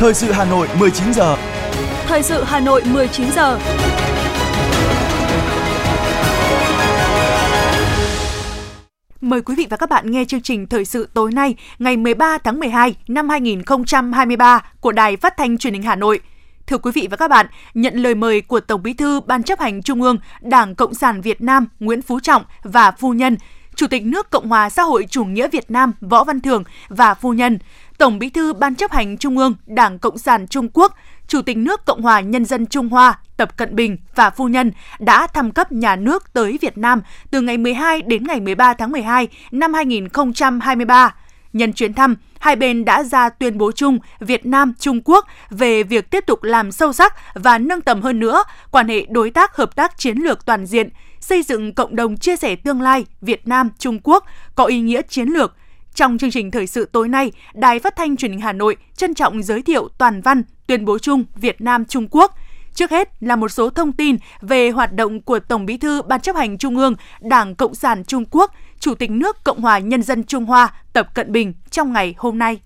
Thời sự Hà Nội 19 giờ. Thời sự Hà Nội 19 giờ. Mời quý vị và các bạn nghe chương trình Thời sự tối nay, ngày 13 tháng 12 năm 2023 của Đài Phát thanh Truyền hình Hà Nội. Thưa quý vị và các bạn, nhận lời mời của Tổng Bí thư Ban chấp hành Trung ương Đảng Cộng sản Việt Nam Nguyễn Phú Trọng và phu nhân, Chủ tịch nước Cộng hòa xã hội chủ nghĩa Việt Nam Võ Văn Thưởng và phu nhân, Tổng Bí thư Ban chấp hành Trung ương Đảng Cộng sản Trung Quốc, Chủ tịch nước Cộng hòa Nhân dân Trung Hoa Tập Cận Bình và phu nhân đã thăm cấp nhà nước tới Việt Nam từ ngày 12 đến ngày 13 tháng 12 năm 2023. Nhân chuyến thăm, hai bên đã ra tuyên bố chung Việt Nam Trung Quốc về việc tiếp tục làm sâu sắc và nâng tầm hơn nữa quan hệ đối tác hợp tác chiến lược toàn diện, xây dựng cộng đồng chia sẻ tương lai Việt Nam Trung Quốc có ý nghĩa chiến lược. Trong chương trình thời sự tối nay, Đài Phát thanh Truyền hình Hà Nội trân trọng giới thiệu toàn văn tuyên bố chung Việt Nam Trung Quốc. Trước hết là một số thông tin về hoạt động của Tổng Bí thư Ban chấp hành Trung ương Đảng Cộng sản Trung Quốc, Chủ tịch nước Cộng hòa Nhân dân Trung Hoa Tập Cận Bình trong ngày hôm nay.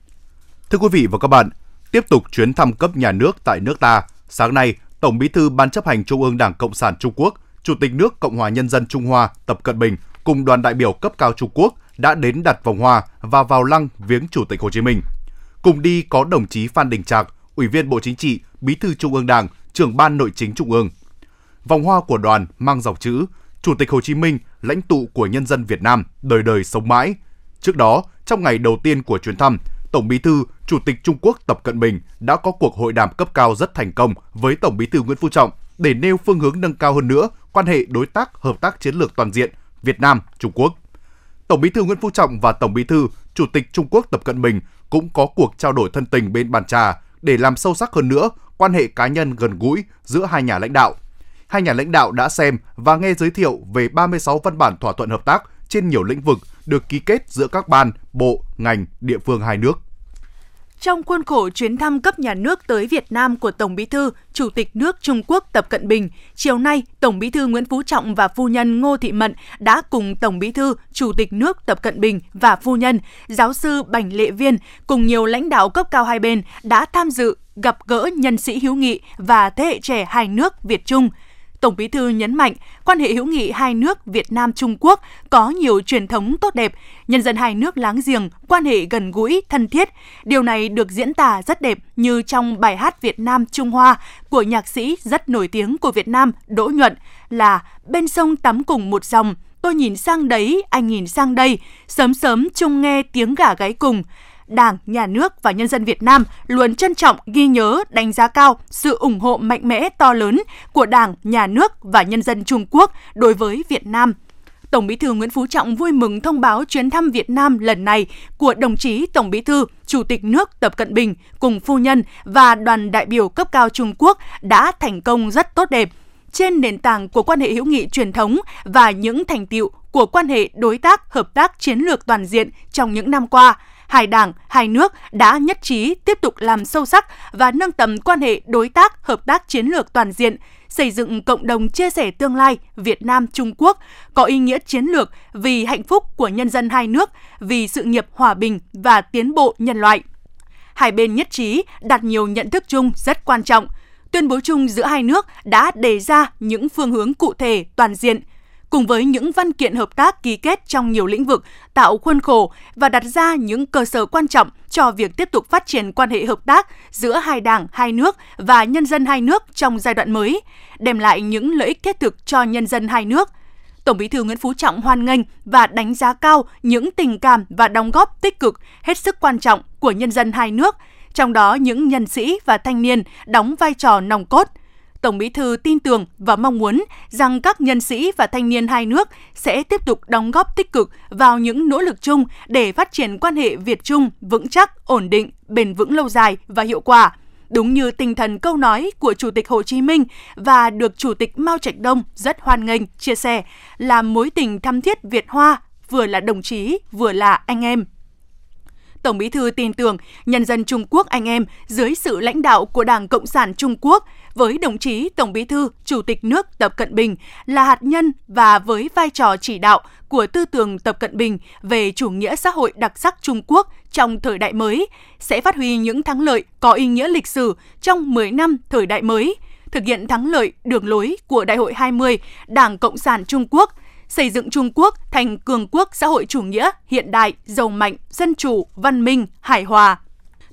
Thưa quý vị và các bạn, tiếp tục chuyến thăm cấp nhà nước tại nước ta, sáng nay, Tổng Bí thư Ban chấp hành Trung ương Đảng Cộng sản Trung Quốc, Chủ tịch nước Cộng hòa Nhân dân Trung Hoa Tập Cận Bình cùng đoàn đại biểu cấp cao Trung Quốc đã đến đặt vòng hoa và vào lăng viếng Chủ tịch Hồ Chí Minh. Cùng đi có đồng chí Phan Đình Trạc, Ủy viên Bộ Chính trị, Bí thư Trung ương Đảng, trưởng ban Nội chính Trung ương. Vòng hoa của đoàn mang dòng chữ Chủ tịch Hồ Chí Minh, lãnh tụ của nhân dân Việt Nam, đời đời sống mãi. Trước đó, trong ngày đầu tiên của chuyến thăm, Tổng Bí thư, Chủ tịch Trung Quốc Tập Cận Bình đã có cuộc hội đàm cấp cao rất thành công với Tổng Bí thư Nguyễn Phú Trọng để nêu phương hướng nâng cao hơn nữa quan hệ đối tác hợp tác chiến lược toàn diện Việt Nam Trung Quốc. Tổng Bí thư Nguyễn Phú Trọng và Tổng Bí thư Chủ tịch Trung Quốc Tập Cận Bình cũng có cuộc trao đổi thân tình bên bàn trà để làm sâu sắc hơn nữa quan hệ cá nhân gần gũi giữa hai nhà lãnh đạo. Hai nhà lãnh đạo đã xem và nghe giới thiệu về 36 văn bản thỏa thuận hợp tác trên nhiều lĩnh vực được ký kết giữa các ban, bộ, ngành, địa phương hai nước. Trong khuôn khổ chuyến thăm cấp nhà nước tới Việt Nam của Tổng Bí thư, Chủ tịch nước Trung Quốc Tập Cận Bình, chiều nay, Tổng Bí thư Nguyễn Phú Trọng và phu nhân Ngô Thị Mận đã cùng Tổng Bí thư, Chủ tịch nước Tập Cận Bình và phu nhân, giáo sư Bành Lệ Viên cùng nhiều lãnh đạo cấp cao hai bên đã tham dự gặp gỡ nhân sĩ hữu nghị và thế hệ trẻ hai nước Việt Trung – Tổng Bí thư nhấn mạnh, quan hệ hữu nghị hai nước Việt Nam Trung Quốc có nhiều truyền thống tốt đẹp, nhân dân hai nước láng giềng, quan hệ gần gũi, thân thiết. Điều này được diễn tả rất đẹp như trong bài hát Việt Nam Trung Hoa của nhạc sĩ rất nổi tiếng của Việt Nam Đỗ Nhuận là Bên sông tắm cùng một dòng, tôi nhìn sang đấy, anh nhìn sang đây, sớm sớm chung nghe tiếng gà gáy cùng. Đảng, Nhà nước và nhân dân Việt Nam luôn trân trọng, ghi nhớ, đánh giá cao sự ủng hộ mạnh mẽ to lớn của Đảng, Nhà nước và nhân dân Trung Quốc đối với Việt Nam. Tổng Bí thư Nguyễn Phú Trọng vui mừng thông báo chuyến thăm Việt Nam lần này của đồng chí Tổng Bí thư, Chủ tịch nước Tập Cận Bình cùng phu nhân và đoàn đại biểu cấp cao Trung Quốc đã thành công rất tốt đẹp trên nền tảng của quan hệ hữu nghị truyền thống và những thành tiệu của quan hệ đối tác hợp tác chiến lược toàn diện trong những năm qua hai đảng, hai nước đã nhất trí tiếp tục làm sâu sắc và nâng tầm quan hệ đối tác hợp tác chiến lược toàn diện, xây dựng cộng đồng chia sẻ tương lai Việt Nam Trung Quốc có ý nghĩa chiến lược vì hạnh phúc của nhân dân hai nước, vì sự nghiệp hòa bình và tiến bộ nhân loại. Hai bên nhất trí đặt nhiều nhận thức chung rất quan trọng. Tuyên bố chung giữa hai nước đã đề ra những phương hướng cụ thể toàn diện – cùng với những văn kiện hợp tác ký kết trong nhiều lĩnh vực, tạo khuôn khổ và đặt ra những cơ sở quan trọng cho việc tiếp tục phát triển quan hệ hợp tác giữa hai đảng, hai nước và nhân dân hai nước trong giai đoạn mới, đem lại những lợi ích thiết thực cho nhân dân hai nước. Tổng Bí thư Nguyễn Phú Trọng hoan nghênh và đánh giá cao những tình cảm và đóng góp tích cực hết sức quan trọng của nhân dân hai nước, trong đó những nhân sĩ và thanh niên đóng vai trò nòng cốt – Tổng Bí thư tin tưởng và mong muốn rằng các nhân sĩ và thanh niên hai nước sẽ tiếp tục đóng góp tích cực vào những nỗ lực chung để phát triển quan hệ Việt Trung vững chắc, ổn định, bền vững lâu dài và hiệu quả. Đúng như tinh thần câu nói của Chủ tịch Hồ Chí Minh và được Chủ tịch Mao Trạch Đông rất hoan nghênh, chia sẻ là mối tình thắm thiết Việt Hoa vừa là đồng chí, vừa là anh em. Tổng Bí thư tin tưởng nhân dân Trung Quốc anh em dưới sự lãnh đạo của Đảng Cộng sản Trung Quốc với đồng chí Tổng Bí thư Chủ tịch nước Tập Cận Bình là hạt nhân và với vai trò chỉ đạo của tư tưởng Tập Cận Bình về chủ nghĩa xã hội đặc sắc Trung Quốc trong thời đại mới sẽ phát huy những thắng lợi có ý nghĩa lịch sử trong 10 năm thời đại mới, thực hiện thắng lợi đường lối của Đại hội 20 Đảng Cộng sản Trung Quốc, xây dựng Trung Quốc thành cường quốc xã hội chủ nghĩa hiện đại, giàu mạnh, dân chủ, văn minh, hài hòa,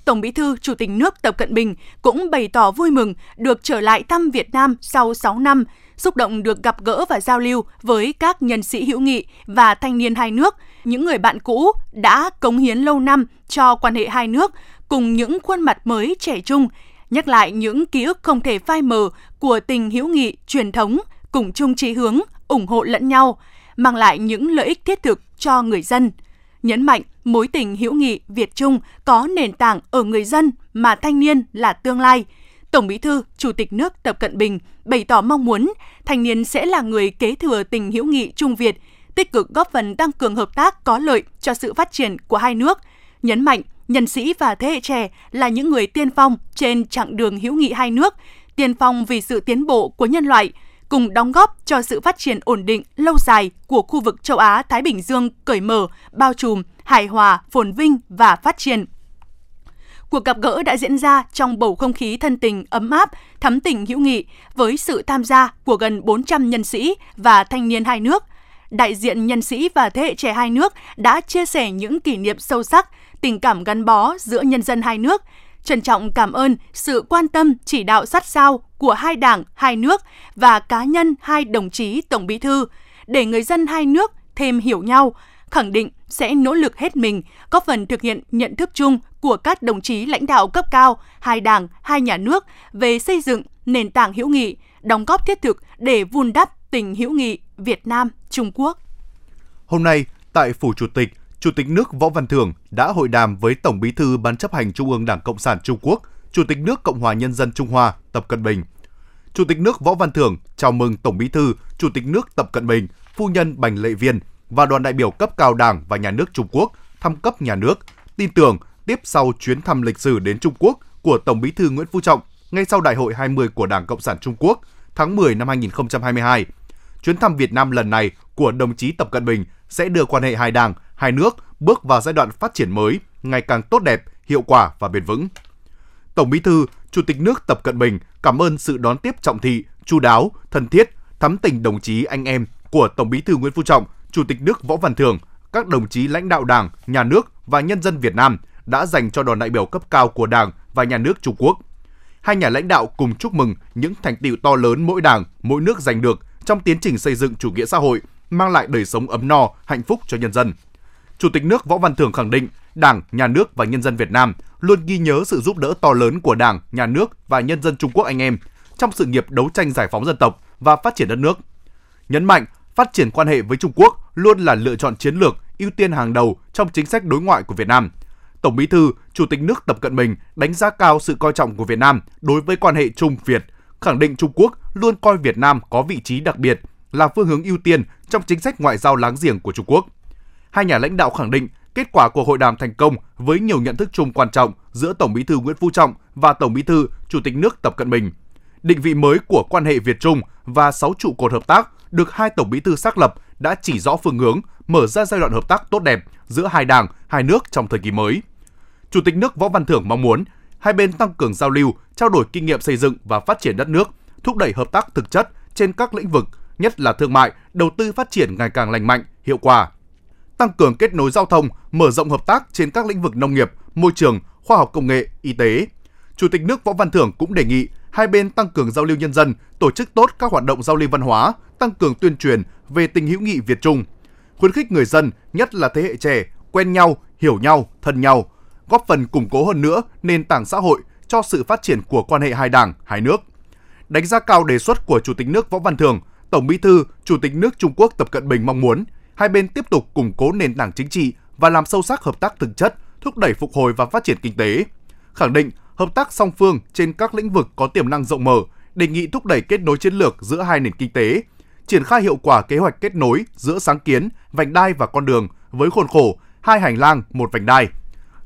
Tổng Bí thư Chủ tịch nước Tập Cận Bình cũng bày tỏ vui mừng được trở lại thăm Việt Nam sau 6 năm, xúc động được gặp gỡ và giao lưu với các nhân sĩ hữu nghị và thanh niên hai nước, những người bạn cũ đã cống hiến lâu năm cho quan hệ hai nước cùng những khuôn mặt mới trẻ trung, nhắc lại những ký ức không thể phai mờ của tình hữu nghị truyền thống, cùng chung chí hướng, ủng hộ lẫn nhau, mang lại những lợi ích thiết thực cho người dân nhấn mạnh mối tình hữu nghị Việt Trung có nền tảng ở người dân mà thanh niên là tương lai. Tổng Bí thư, Chủ tịch nước Tập Cận Bình bày tỏ mong muốn thanh niên sẽ là người kế thừa tình hữu nghị Trung Việt, tích cực góp phần tăng cường hợp tác có lợi cho sự phát triển của hai nước, nhấn mạnh nhân sĩ và thế hệ trẻ là những người tiên phong trên chặng đường hữu nghị hai nước, tiên phong vì sự tiến bộ của nhân loại, cùng đóng góp cho sự phát triển ổn định lâu dài của khu vực châu Á Thái Bình Dương cởi mở, bao trùm, hài hòa, phồn vinh và phát triển. Cuộc gặp gỡ đã diễn ra trong bầu không khí thân tình ấm áp, thắm tình hữu nghị với sự tham gia của gần 400 nhân sĩ và thanh niên hai nước. Đại diện nhân sĩ và thế hệ trẻ hai nước đã chia sẻ những kỷ niệm sâu sắc, tình cảm gắn bó giữa nhân dân hai nước, trân trọng cảm ơn sự quan tâm chỉ đạo sát sao của hai đảng, hai nước và cá nhân hai đồng chí Tổng Bí thư để người dân hai nước thêm hiểu nhau, khẳng định sẽ nỗ lực hết mình góp phần thực hiện nhận thức chung của các đồng chí lãnh đạo cấp cao hai đảng, hai nhà nước về xây dựng nền tảng hữu nghị, đóng góp thiết thực để vun đắp tình hữu nghị Việt Nam Trung Quốc. Hôm nay, tại phủ Chủ tịch, Chủ tịch nước Võ Văn Thưởng đã hội đàm với Tổng Bí thư Ban chấp hành Trung ương Đảng Cộng sản Trung Quốc, Chủ tịch nước Cộng hòa Nhân dân Trung Hoa Tập Cận Bình. Chủ tịch nước Võ Văn Thưởng chào mừng Tổng Bí thư, Chủ tịch nước Tập Cận Bình, phu nhân Bành Lệ Viên và đoàn đại biểu cấp cao Đảng và Nhà nước Trung Quốc thăm cấp nhà nước, tin tưởng tiếp sau chuyến thăm lịch sử đến Trung Quốc của Tổng Bí thư Nguyễn Phú Trọng ngay sau Đại hội 20 của Đảng Cộng sản Trung Quốc tháng 10 năm 2022. Chuyến thăm Việt Nam lần này của đồng chí Tập Cận Bình sẽ đưa quan hệ hai đảng, hai nước bước vào giai đoạn phát triển mới, ngày càng tốt đẹp, hiệu quả và bền vững. Tổng Bí thư, Chủ tịch nước Tập Cận Bình cảm ơn sự đón tiếp trọng thị, chu đáo, thân thiết, thắm tình đồng chí anh em của Tổng Bí thư Nguyễn Phú Trọng, Chủ tịch nước Võ Văn Thưởng, các đồng chí lãnh đạo Đảng, Nhà nước và nhân dân Việt Nam đã dành cho đoàn đại biểu cấp cao của Đảng và Nhà nước Trung Quốc. Hai nhà lãnh đạo cùng chúc mừng những thành tựu to lớn mỗi đảng, mỗi nước giành được trong tiến trình xây dựng chủ nghĩa xã hội, mang lại đời sống ấm no, hạnh phúc cho nhân dân. Chủ tịch nước Võ Văn Thưởng khẳng định, Đảng, Nhà nước và nhân dân Việt Nam luôn ghi nhớ sự giúp đỡ to lớn của Đảng, Nhà nước và nhân dân Trung Quốc anh em trong sự nghiệp đấu tranh giải phóng dân tộc và phát triển đất nước. Nhấn mạnh, phát triển quan hệ với Trung Quốc luôn là lựa chọn chiến lược ưu tiên hàng đầu trong chính sách đối ngoại của Việt Nam. Tổng Bí thư, Chủ tịch nước Tập Cận Bình đánh giá cao sự coi trọng của Việt Nam đối với quan hệ Trung Việt, khẳng định Trung Quốc luôn coi Việt Nam có vị trí đặc biệt là phương hướng ưu tiên trong chính sách ngoại giao láng giềng của Trung Quốc. Hai nhà lãnh đạo khẳng định kết quả của hội đàm thành công với nhiều nhận thức chung quan trọng giữa Tổng Bí thư Nguyễn Phú Trọng và Tổng Bí thư Chủ tịch nước Tập Cận Bình. Định vị mới của quan hệ Việt Trung và 6 trụ cột hợp tác được hai tổng bí thư xác lập đã chỉ rõ phương hướng, mở ra giai đoạn hợp tác tốt đẹp giữa hai đảng, hai nước trong thời kỳ mới. Chủ tịch nước Võ Văn Thưởng mong muốn hai bên tăng cường giao lưu, trao đổi kinh nghiệm xây dựng và phát triển đất nước, thúc đẩy hợp tác thực chất trên các lĩnh vực, nhất là thương mại, đầu tư phát triển ngày càng lành mạnh, hiệu quả. Tăng cường kết nối giao thông, mở rộng hợp tác trên các lĩnh vực nông nghiệp, môi trường, khoa học công nghệ, y tế. Chủ tịch nước Võ Văn Thưởng cũng đề nghị hai bên tăng cường giao lưu nhân dân, tổ chức tốt các hoạt động giao lưu văn hóa, tăng cường tuyên truyền về tình hữu nghị Việt Trung, khuyến khích người dân, nhất là thế hệ trẻ, quen nhau, hiểu nhau, thân nhau, góp phần củng cố hơn nữa nền tảng xã hội cho sự phát triển của quan hệ hai đảng, hai nước. Đánh giá cao đề xuất của Chủ tịch nước Võ Văn Thưởng, Tổng Bí thư, Chủ tịch nước Trung Quốc Tập Cận Bình mong muốn hai bên tiếp tục củng cố nền tảng chính trị và làm sâu sắc hợp tác thực chất, thúc đẩy phục hồi và phát triển kinh tế. Khẳng định hợp tác song phương trên các lĩnh vực có tiềm năng rộng mở, đề nghị thúc đẩy kết nối chiến lược giữa hai nền kinh tế, triển khai hiệu quả kế hoạch kết nối giữa sáng kiến, vành đai và con đường với khuôn khổ hai hành lang, một vành đai,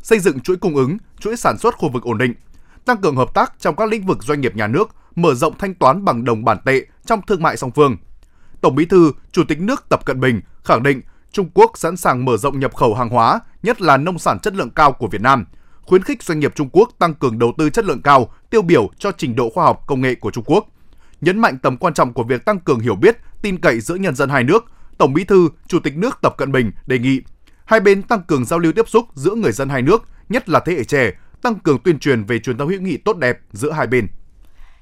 xây dựng chuỗi cung ứng, chuỗi sản xuất khu vực ổn định, tăng cường hợp tác trong các lĩnh vực doanh nghiệp nhà nước, mở rộng thanh toán bằng đồng bản tệ trong thương mại song phương. Tổng Bí thư, Chủ tịch nước Tập Cận Bình khẳng định Trung Quốc sẵn sàng mở rộng nhập khẩu hàng hóa, nhất là nông sản chất lượng cao của Việt Nam, khuyến khích doanh nghiệp Trung Quốc tăng cường đầu tư chất lượng cao, tiêu biểu cho trình độ khoa học công nghệ của Trung Quốc. Nhấn mạnh tầm quan trọng của việc tăng cường hiểu biết, tin cậy giữa nhân dân hai nước, Tổng Bí thư, Chủ tịch nước Tập Cận Bình đề nghị hai bên tăng cường giao lưu tiếp xúc giữa người dân hai nước, nhất là thế hệ trẻ, tăng cường tuyên truyền về truyền thống hữu nghị tốt đẹp giữa hai bên.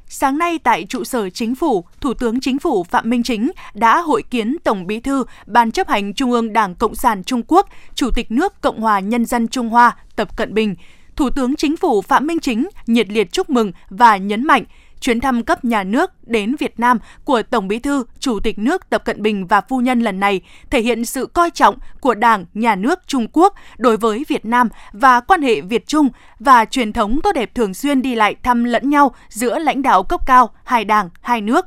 Sáng nay tại trụ sở chính phủ, Thủ tướng Chính phủ Phạm Minh Chính đã hội kiến Tổng Bí thư Ban chấp hành Trung ương Đảng Cộng sản Trung Quốc, Chủ tịch nước Cộng hòa Nhân dân Trung Hoa Tập Cận Bình. Thủ tướng Chính phủ Phạm Minh Chính nhiệt liệt chúc mừng và nhấn mạnh chuyến thăm cấp nhà nước đến Việt Nam của Tổng Bí thư, Chủ tịch nước Tập Cận Bình và phu nhân lần này thể hiện sự coi trọng của Đảng, Nhà nước Trung Quốc đối với Việt Nam và quan hệ Việt Trung và truyền thống tốt đẹp thường xuyên đi lại thăm lẫn nhau giữa lãnh đạo cấp cao hai đảng, hai nước.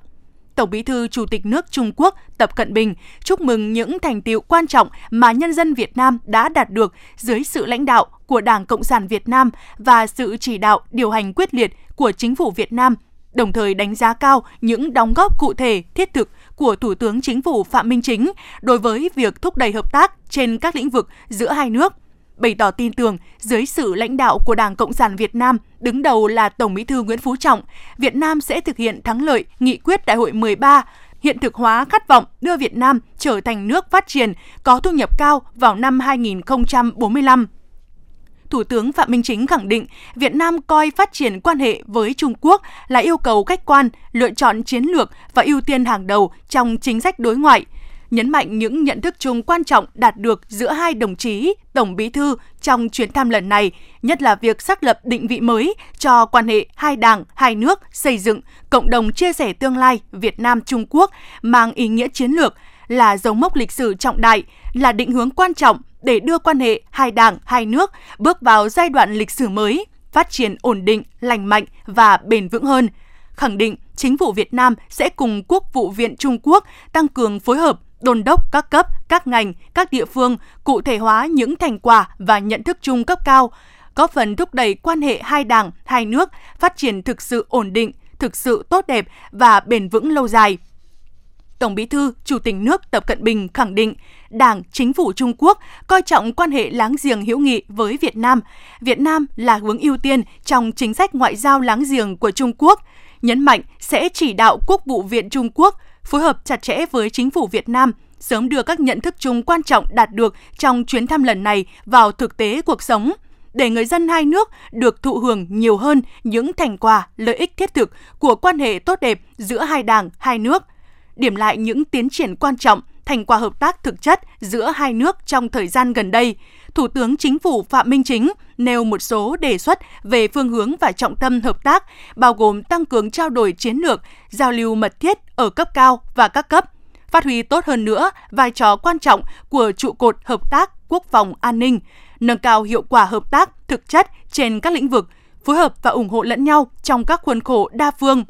Tổng Bí thư Chủ tịch nước Trung Quốc Tập Cận Bình chúc mừng những thành tiệu quan trọng mà nhân dân Việt Nam đã đạt được dưới sự lãnh đạo của Đảng Cộng sản Việt Nam và sự chỉ đạo điều hành quyết liệt của chính phủ Việt Nam đồng thời đánh giá cao những đóng góp cụ thể, thiết thực của Thủ tướng Chính phủ Phạm Minh Chính đối với việc thúc đẩy hợp tác trên các lĩnh vực giữa hai nước bày tỏ tin tưởng dưới sự lãnh đạo của Đảng Cộng sản Việt Nam, đứng đầu là Tổng Bí thư Nguyễn Phú Trọng, Việt Nam sẽ thực hiện thắng lợi nghị quyết Đại hội 13, hiện thực hóa khát vọng đưa Việt Nam trở thành nước phát triển có thu nhập cao vào năm 2045. Thủ tướng Phạm Minh Chính khẳng định Việt Nam coi phát triển quan hệ với Trung Quốc là yêu cầu khách quan, lựa chọn chiến lược và ưu tiên hàng đầu trong chính sách đối ngoại, nhấn mạnh những nhận thức chung quan trọng đạt được giữa hai đồng chí Tổng Bí thư trong chuyến thăm lần này, nhất là việc xác lập định vị mới cho quan hệ hai đảng, hai nước xây dựng cộng đồng chia sẻ tương lai Việt Nam Trung Quốc mang ý nghĩa chiến lược là dấu mốc lịch sử trọng đại, là định hướng quan trọng để đưa quan hệ hai đảng, hai nước bước vào giai đoạn lịch sử mới, phát triển ổn định, lành mạnh và bền vững hơn. Khẳng định chính phủ Việt Nam sẽ cùng Quốc vụ viện Trung Quốc tăng cường phối hợp đôn đốc các cấp, các ngành, các địa phương cụ thể hóa những thành quả và nhận thức chung cấp cao, góp phần thúc đẩy quan hệ hai đảng, hai nước phát triển thực sự ổn định, thực sự tốt đẹp và bền vững lâu dài. Tổng Bí thư, Chủ tịch nước Tập Cận Bình khẳng định, Đảng, Chính phủ Trung Quốc coi trọng quan hệ láng giềng hữu nghị với Việt Nam. Việt Nam là hướng ưu tiên trong chính sách ngoại giao láng giềng của Trung Quốc, nhấn mạnh sẽ chỉ đạo Quốc vụ viện Trung Quốc phối hợp chặt chẽ với chính phủ Việt Nam sớm đưa các nhận thức chung quan trọng đạt được trong chuyến thăm lần này vào thực tế cuộc sống để người dân hai nước được thụ hưởng nhiều hơn những thành quả, lợi ích thiết thực của quan hệ tốt đẹp giữa hai đảng, hai nước – điểm lại những tiến triển quan trọng, thành quả hợp tác thực chất giữa hai nước trong thời gian gần đây. Thủ tướng Chính phủ Phạm Minh Chính nêu một số đề xuất về phương hướng và trọng tâm hợp tác, bao gồm tăng cường trao đổi chiến lược, giao lưu mật thiết ở cấp cao và các cấp, phát huy tốt hơn nữa vai trò quan trọng của trụ cột hợp tác quốc phòng an ninh, nâng cao hiệu quả hợp tác thực chất trên các lĩnh vực, phối hợp và ủng hộ lẫn nhau trong các khuôn khổ đa phương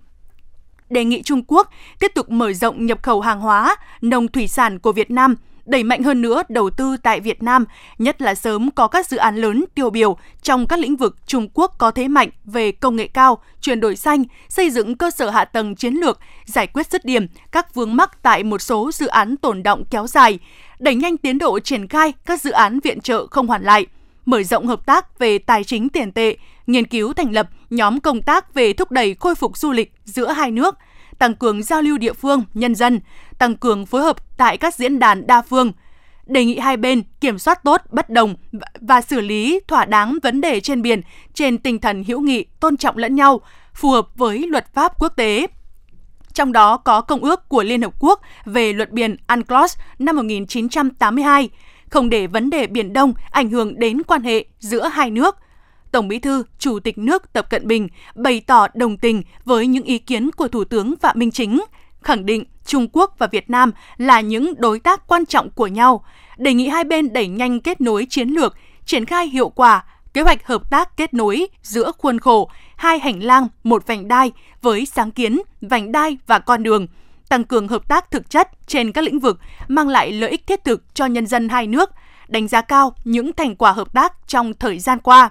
đề nghị Trung Quốc tiếp tục mở rộng nhập khẩu hàng hóa, nông thủy sản của Việt Nam, đẩy mạnh hơn nữa đầu tư tại Việt Nam, nhất là sớm có các dự án lớn tiêu biểu trong các lĩnh vực Trung Quốc có thế mạnh về công nghệ cao, chuyển đổi xanh, xây dựng cơ sở hạ tầng chiến lược, giải quyết dứt điểm các vướng mắc tại một số dự án tồn động kéo dài, đẩy nhanh tiến độ triển khai các dự án viện trợ không hoàn lại, mở rộng hợp tác về tài chính tiền tệ, nghiên cứu thành lập nhóm công tác về thúc đẩy khôi phục du lịch giữa hai nước, tăng cường giao lưu địa phương, nhân dân, tăng cường phối hợp tại các diễn đàn đa phương, đề nghị hai bên kiểm soát tốt bất đồng và xử lý thỏa đáng vấn đề trên biển trên tinh thần hữu nghị, tôn trọng lẫn nhau, phù hợp với luật pháp quốc tế. Trong đó có Công ước của Liên Hợp Quốc về luật biển UNCLOS năm 1982, không để vấn đề Biển Đông ảnh hưởng đến quan hệ giữa hai nước. Tổng Bí thư, Chủ tịch nước Tập Cận Bình bày tỏ đồng tình với những ý kiến của Thủ tướng Phạm Minh Chính, khẳng định Trung Quốc và Việt Nam là những đối tác quan trọng của nhau, đề nghị hai bên đẩy nhanh kết nối chiến lược, triển khai hiệu quả kế hoạch hợp tác kết nối giữa khuôn khổ hai hành lang một vành đai với sáng kiến vành đai và con đường tăng cường hợp tác thực chất trên các lĩnh vực mang lại lợi ích thiết thực cho nhân dân hai nước, đánh giá cao những thành quả hợp tác trong thời gian qua.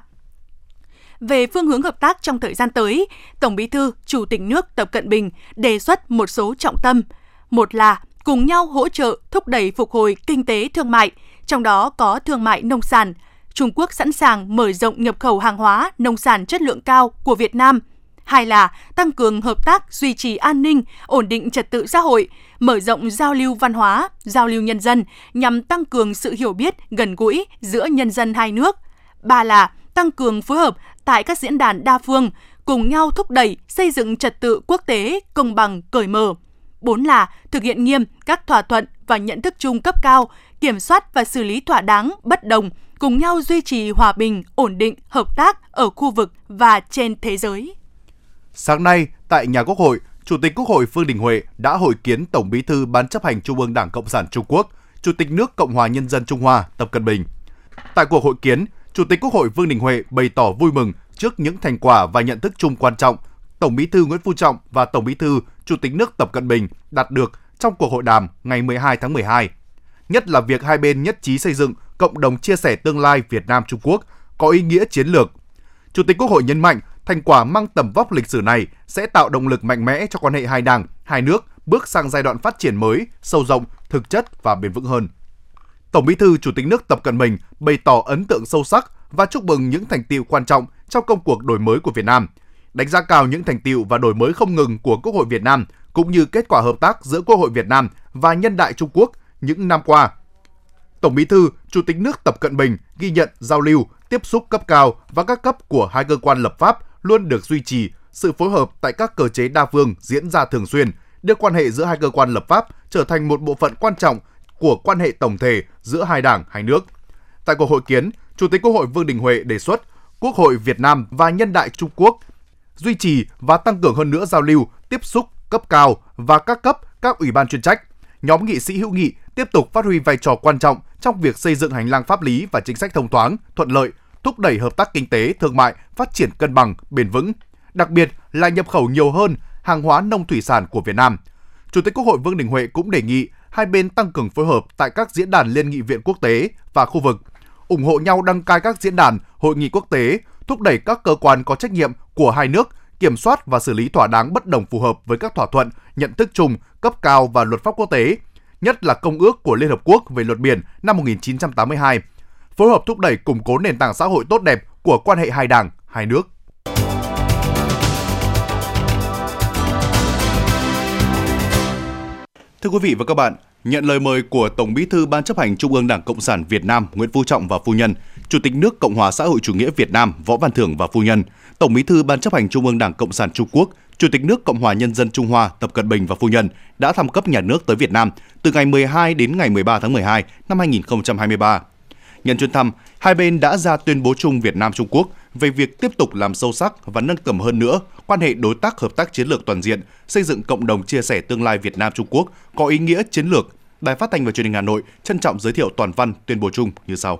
Về phương hướng hợp tác trong thời gian tới, Tổng Bí thư, Chủ tịch nước Tập Cận Bình đề xuất một số trọng tâm. Một là cùng nhau hỗ trợ thúc đẩy phục hồi kinh tế thương mại, trong đó có thương mại nông sản. Trung Quốc sẵn sàng mở rộng nhập khẩu hàng hóa nông sản chất lượng cao của Việt Nam. Hai là tăng cường hợp tác duy trì an ninh, ổn định trật tự xã hội, mở rộng giao lưu văn hóa, giao lưu nhân dân nhằm tăng cường sự hiểu biết gần gũi giữa nhân dân hai nước. Ba là tăng cường phối hợp tại các diễn đàn đa phương, cùng nhau thúc đẩy xây dựng trật tự quốc tế công bằng cởi mở. Bốn là thực hiện nghiêm các thỏa thuận và nhận thức chung cấp cao, kiểm soát và xử lý thỏa đáng bất đồng, cùng nhau duy trì hòa bình, ổn định, hợp tác ở khu vực và trên thế giới. Sáng nay, tại nhà Quốc hội, Chủ tịch Quốc hội Vương Đình Huệ đã hội kiến Tổng Bí thư Ban chấp hành Trung ương Đảng Cộng sản Trung Quốc, Chủ tịch nước Cộng hòa Nhân dân Trung Hoa Tập Cận Bình. Tại cuộc hội kiến, Chủ tịch Quốc hội Vương Đình Huệ bày tỏ vui mừng trước những thành quả và nhận thức chung quan trọng Tổng Bí thư Nguyễn Phú Trọng và Tổng Bí thư Chủ tịch nước Tập Cận Bình đạt được trong cuộc hội đàm ngày 12 tháng 12. Nhất là việc hai bên nhất trí xây dựng cộng đồng chia sẻ tương lai Việt Nam Trung Quốc có ý nghĩa chiến lược. Chủ tịch Quốc hội nhấn mạnh thành quả mang tầm vóc lịch sử này sẽ tạo động lực mạnh mẽ cho quan hệ hai đảng, hai nước bước sang giai đoạn phát triển mới, sâu rộng, thực chất và bền vững hơn. Tổng Bí thư Chủ tịch nước Tập Cận Bình bày tỏ ấn tượng sâu sắc và chúc mừng những thành tiệu quan trọng trong công cuộc đổi mới của Việt Nam, đánh giá cao những thành tiệu và đổi mới không ngừng của Quốc hội Việt Nam cũng như kết quả hợp tác giữa Quốc hội Việt Nam và nhân đại Trung Quốc những năm qua. Tổng Bí thư, Chủ tịch nước Tập Cận Bình ghi nhận giao lưu, tiếp xúc cấp cao và các cấp của hai cơ quan lập pháp luôn được duy trì, sự phối hợp tại các cơ chế đa phương diễn ra thường xuyên, đưa quan hệ giữa hai cơ quan lập pháp trở thành một bộ phận quan trọng của quan hệ tổng thể giữa hai đảng, hai nước. Tại cuộc hội kiến, Chủ tịch Quốc hội Vương Đình Huệ đề xuất Quốc hội Việt Nam và Nhân đại Trung Quốc duy trì và tăng cường hơn nữa giao lưu, tiếp xúc cấp cao và các cấp các ủy ban chuyên trách. Nhóm nghị sĩ hữu nghị tiếp tục phát huy vai trò quan trọng trong việc xây dựng hành lang pháp lý và chính sách thông thoáng, thuận lợi, thúc đẩy hợp tác kinh tế, thương mại phát triển cân bằng, bền vững, đặc biệt là nhập khẩu nhiều hơn hàng hóa nông thủy sản của Việt Nam. Chủ tịch Quốc hội Vương Đình Huệ cũng đề nghị hai bên tăng cường phối hợp tại các diễn đàn liên nghị viện quốc tế và khu vực, ủng hộ nhau đăng cai các diễn đàn, hội nghị quốc tế, thúc đẩy các cơ quan có trách nhiệm của hai nước kiểm soát và xử lý thỏa đáng bất đồng phù hợp với các thỏa thuận, nhận thức chung, cấp cao và luật pháp quốc tế, nhất là Công ước của Liên Hợp Quốc về luật biển năm 1982, phối hợp thúc đẩy củng cố nền tảng xã hội tốt đẹp của quan hệ hai đảng, hai nước. Thưa quý vị và các bạn, nhận lời mời của Tổng Bí thư Ban chấp hành Trung ương Đảng Cộng sản Việt Nam Nguyễn Phú Trọng và phu nhân, Chủ tịch nước Cộng hòa xã hội chủ nghĩa Việt Nam Võ Văn Thưởng và phu nhân, Tổng Bí thư Ban chấp hành Trung ương Đảng Cộng sản Trung Quốc, Chủ tịch nước Cộng hòa Nhân dân Trung Hoa Tập Cận Bình và phu nhân đã thăm cấp nhà nước tới Việt Nam từ ngày 12 đến ngày 13 tháng 12 năm 2023. Nhân chuyến thăm, hai bên đã ra tuyên bố chung Việt Nam Trung Quốc về việc tiếp tục làm sâu sắc và nâng tầm hơn nữa quan hệ đối tác hợp tác chiến lược toàn diện, xây dựng cộng đồng chia sẻ tương lai Việt Nam Trung Quốc có ý nghĩa chiến lược. Đài Phát thanh và Truyền hình Hà Nội trân trọng giới thiệu toàn văn tuyên bố chung như sau.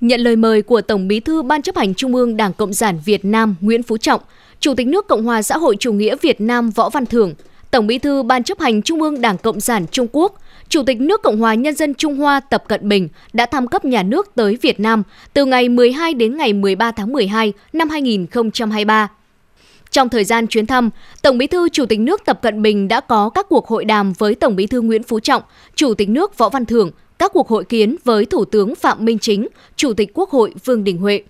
Nhận lời mời của Tổng Bí thư Ban chấp hành Trung ương Đảng Cộng sản Việt Nam Nguyễn Phú Trọng, Chủ tịch nước Cộng hòa xã hội chủ nghĩa Việt Nam Võ Văn Thưởng, Tổng Bí thư Ban chấp hành Trung ương Đảng Cộng sản Trung Quốc, Chủ tịch nước Cộng hòa Nhân dân Trung Hoa Tập Cận Bình đã thăm cấp nhà nước tới Việt Nam từ ngày 12 đến ngày 13 tháng 12 năm 2023. Trong thời gian chuyến thăm, Tổng Bí thư Chủ tịch nước Tập Cận Bình đã có các cuộc hội đàm với Tổng Bí thư Nguyễn Phú Trọng, Chủ tịch nước Võ Văn Thưởng, các cuộc hội kiến với Thủ tướng Phạm Minh Chính, Chủ tịch Quốc hội Vương Đình Huệ.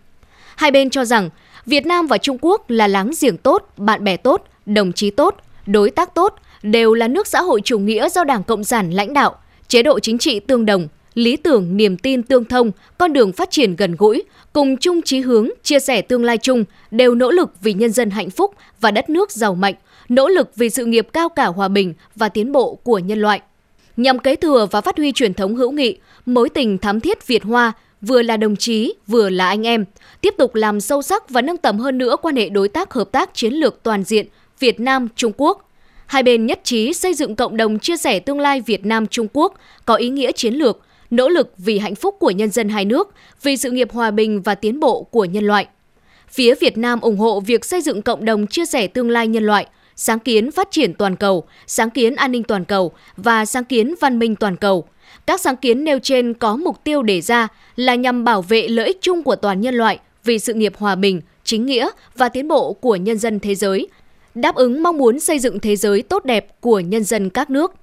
Hai bên cho rằng Việt Nam và Trung Quốc là láng giềng tốt, bạn bè tốt, đồng chí tốt, đối tác tốt, đều là nước xã hội chủ nghĩa do Đảng Cộng sản lãnh đạo, chế độ chính trị tương đồng, lý tưởng, niềm tin tương thông, con đường phát triển gần gũi, cùng chung chí hướng, chia sẻ tương lai chung, đều nỗ lực vì nhân dân hạnh phúc và đất nước giàu mạnh, nỗ lực vì sự nghiệp cao cả hòa bình và tiến bộ của nhân loại. Nhằm kế thừa và phát huy truyền thống hữu nghị, mối tình thắm thiết Việt Hoa vừa là đồng chí, vừa là anh em, tiếp tục làm sâu sắc và nâng tầm hơn nữa quan hệ đối tác hợp tác chiến lược toàn diện Việt Nam Trung Quốc. Hai bên nhất trí xây dựng cộng đồng chia sẻ tương lai Việt Nam Trung Quốc có ý nghĩa chiến lược, nỗ lực vì hạnh phúc của nhân dân hai nước, vì sự nghiệp hòa bình và tiến bộ của nhân loại. Phía Việt Nam ủng hộ việc xây dựng cộng đồng chia sẻ tương lai nhân loại, sáng kiến phát triển toàn cầu, sáng kiến an ninh toàn cầu và sáng kiến văn minh toàn cầu. Các sáng kiến nêu trên có mục tiêu đề ra là nhằm bảo vệ lợi ích chung của toàn nhân loại vì sự nghiệp hòa bình, chính nghĩa và tiến bộ của nhân dân thế giới, đáp ứng mong muốn xây dựng thế giới tốt đẹp của nhân dân các nước.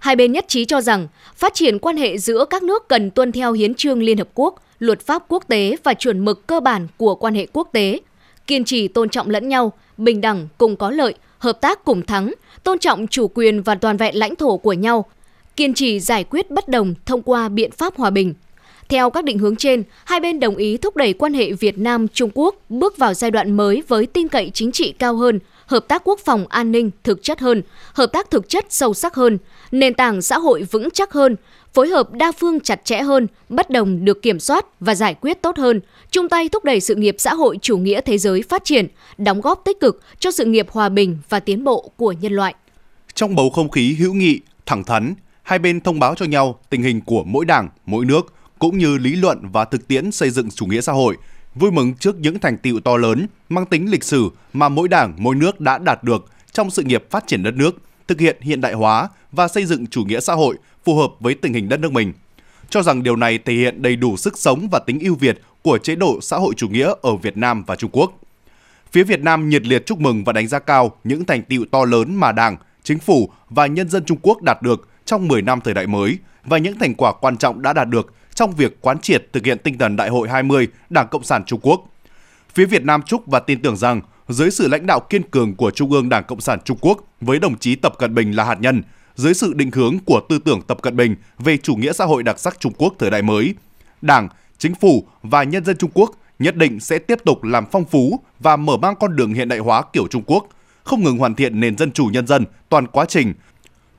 Hai bên nhất trí cho rằng phát triển quan hệ giữa các nước cần tuân theo hiến trương Liên Hợp Quốc, luật pháp quốc tế và chuẩn mực cơ bản của quan hệ quốc tế, kiên trì tôn trọng lẫn nhau, bình đẳng cùng có lợi, hợp tác cùng thắng, tôn trọng chủ quyền và toàn vẹn lãnh thổ của nhau, kiên trì giải quyết bất đồng thông qua biện pháp hòa bình. Theo các định hướng trên, hai bên đồng ý thúc đẩy quan hệ Việt Nam Trung Quốc bước vào giai đoạn mới với tin cậy chính trị cao hơn, hợp tác quốc phòng an ninh thực chất hơn, hợp tác thực chất sâu sắc hơn, nền tảng xã hội vững chắc hơn, phối hợp đa phương chặt chẽ hơn, bất đồng được kiểm soát và giải quyết tốt hơn, chung tay thúc đẩy sự nghiệp xã hội chủ nghĩa thế giới phát triển, đóng góp tích cực cho sự nghiệp hòa bình và tiến bộ của nhân loại. Trong bầu không khí hữu nghị, thẳng thắn, hai bên thông báo cho nhau tình hình của mỗi đảng, mỗi nước cũng như lý luận và thực tiễn xây dựng chủ nghĩa xã hội, vui mừng trước những thành tựu to lớn mang tính lịch sử mà mỗi đảng, mỗi nước đã đạt được trong sự nghiệp phát triển đất nước, thực hiện hiện đại hóa và xây dựng chủ nghĩa xã hội phù hợp với tình hình đất nước mình. Cho rằng điều này thể hiện đầy đủ sức sống và tính ưu việt của chế độ xã hội chủ nghĩa ở Việt Nam và Trung Quốc. Phía Việt Nam nhiệt liệt chúc mừng và đánh giá cao những thành tựu to lớn mà Đảng, Chính phủ và nhân dân Trung Quốc đạt được trong 10 năm thời đại mới và những thành quả quan trọng đã đạt được trong việc quán triệt thực hiện tinh thần Đại hội 20 Đảng Cộng sản Trung Quốc. Phía Việt Nam chúc và tin tưởng rằng dưới sự lãnh đạo kiên cường của Trung ương Đảng Cộng sản Trung Quốc với đồng chí Tập Cận Bình là hạt nhân, dưới sự định hướng của tư tưởng Tập Cận Bình về chủ nghĩa xã hội đặc sắc Trung Quốc thời đại mới, Đảng, Chính phủ và nhân dân Trung Quốc nhất định sẽ tiếp tục làm phong phú và mở mang con đường hiện đại hóa kiểu Trung Quốc, không ngừng hoàn thiện nền dân chủ nhân dân toàn quá trình,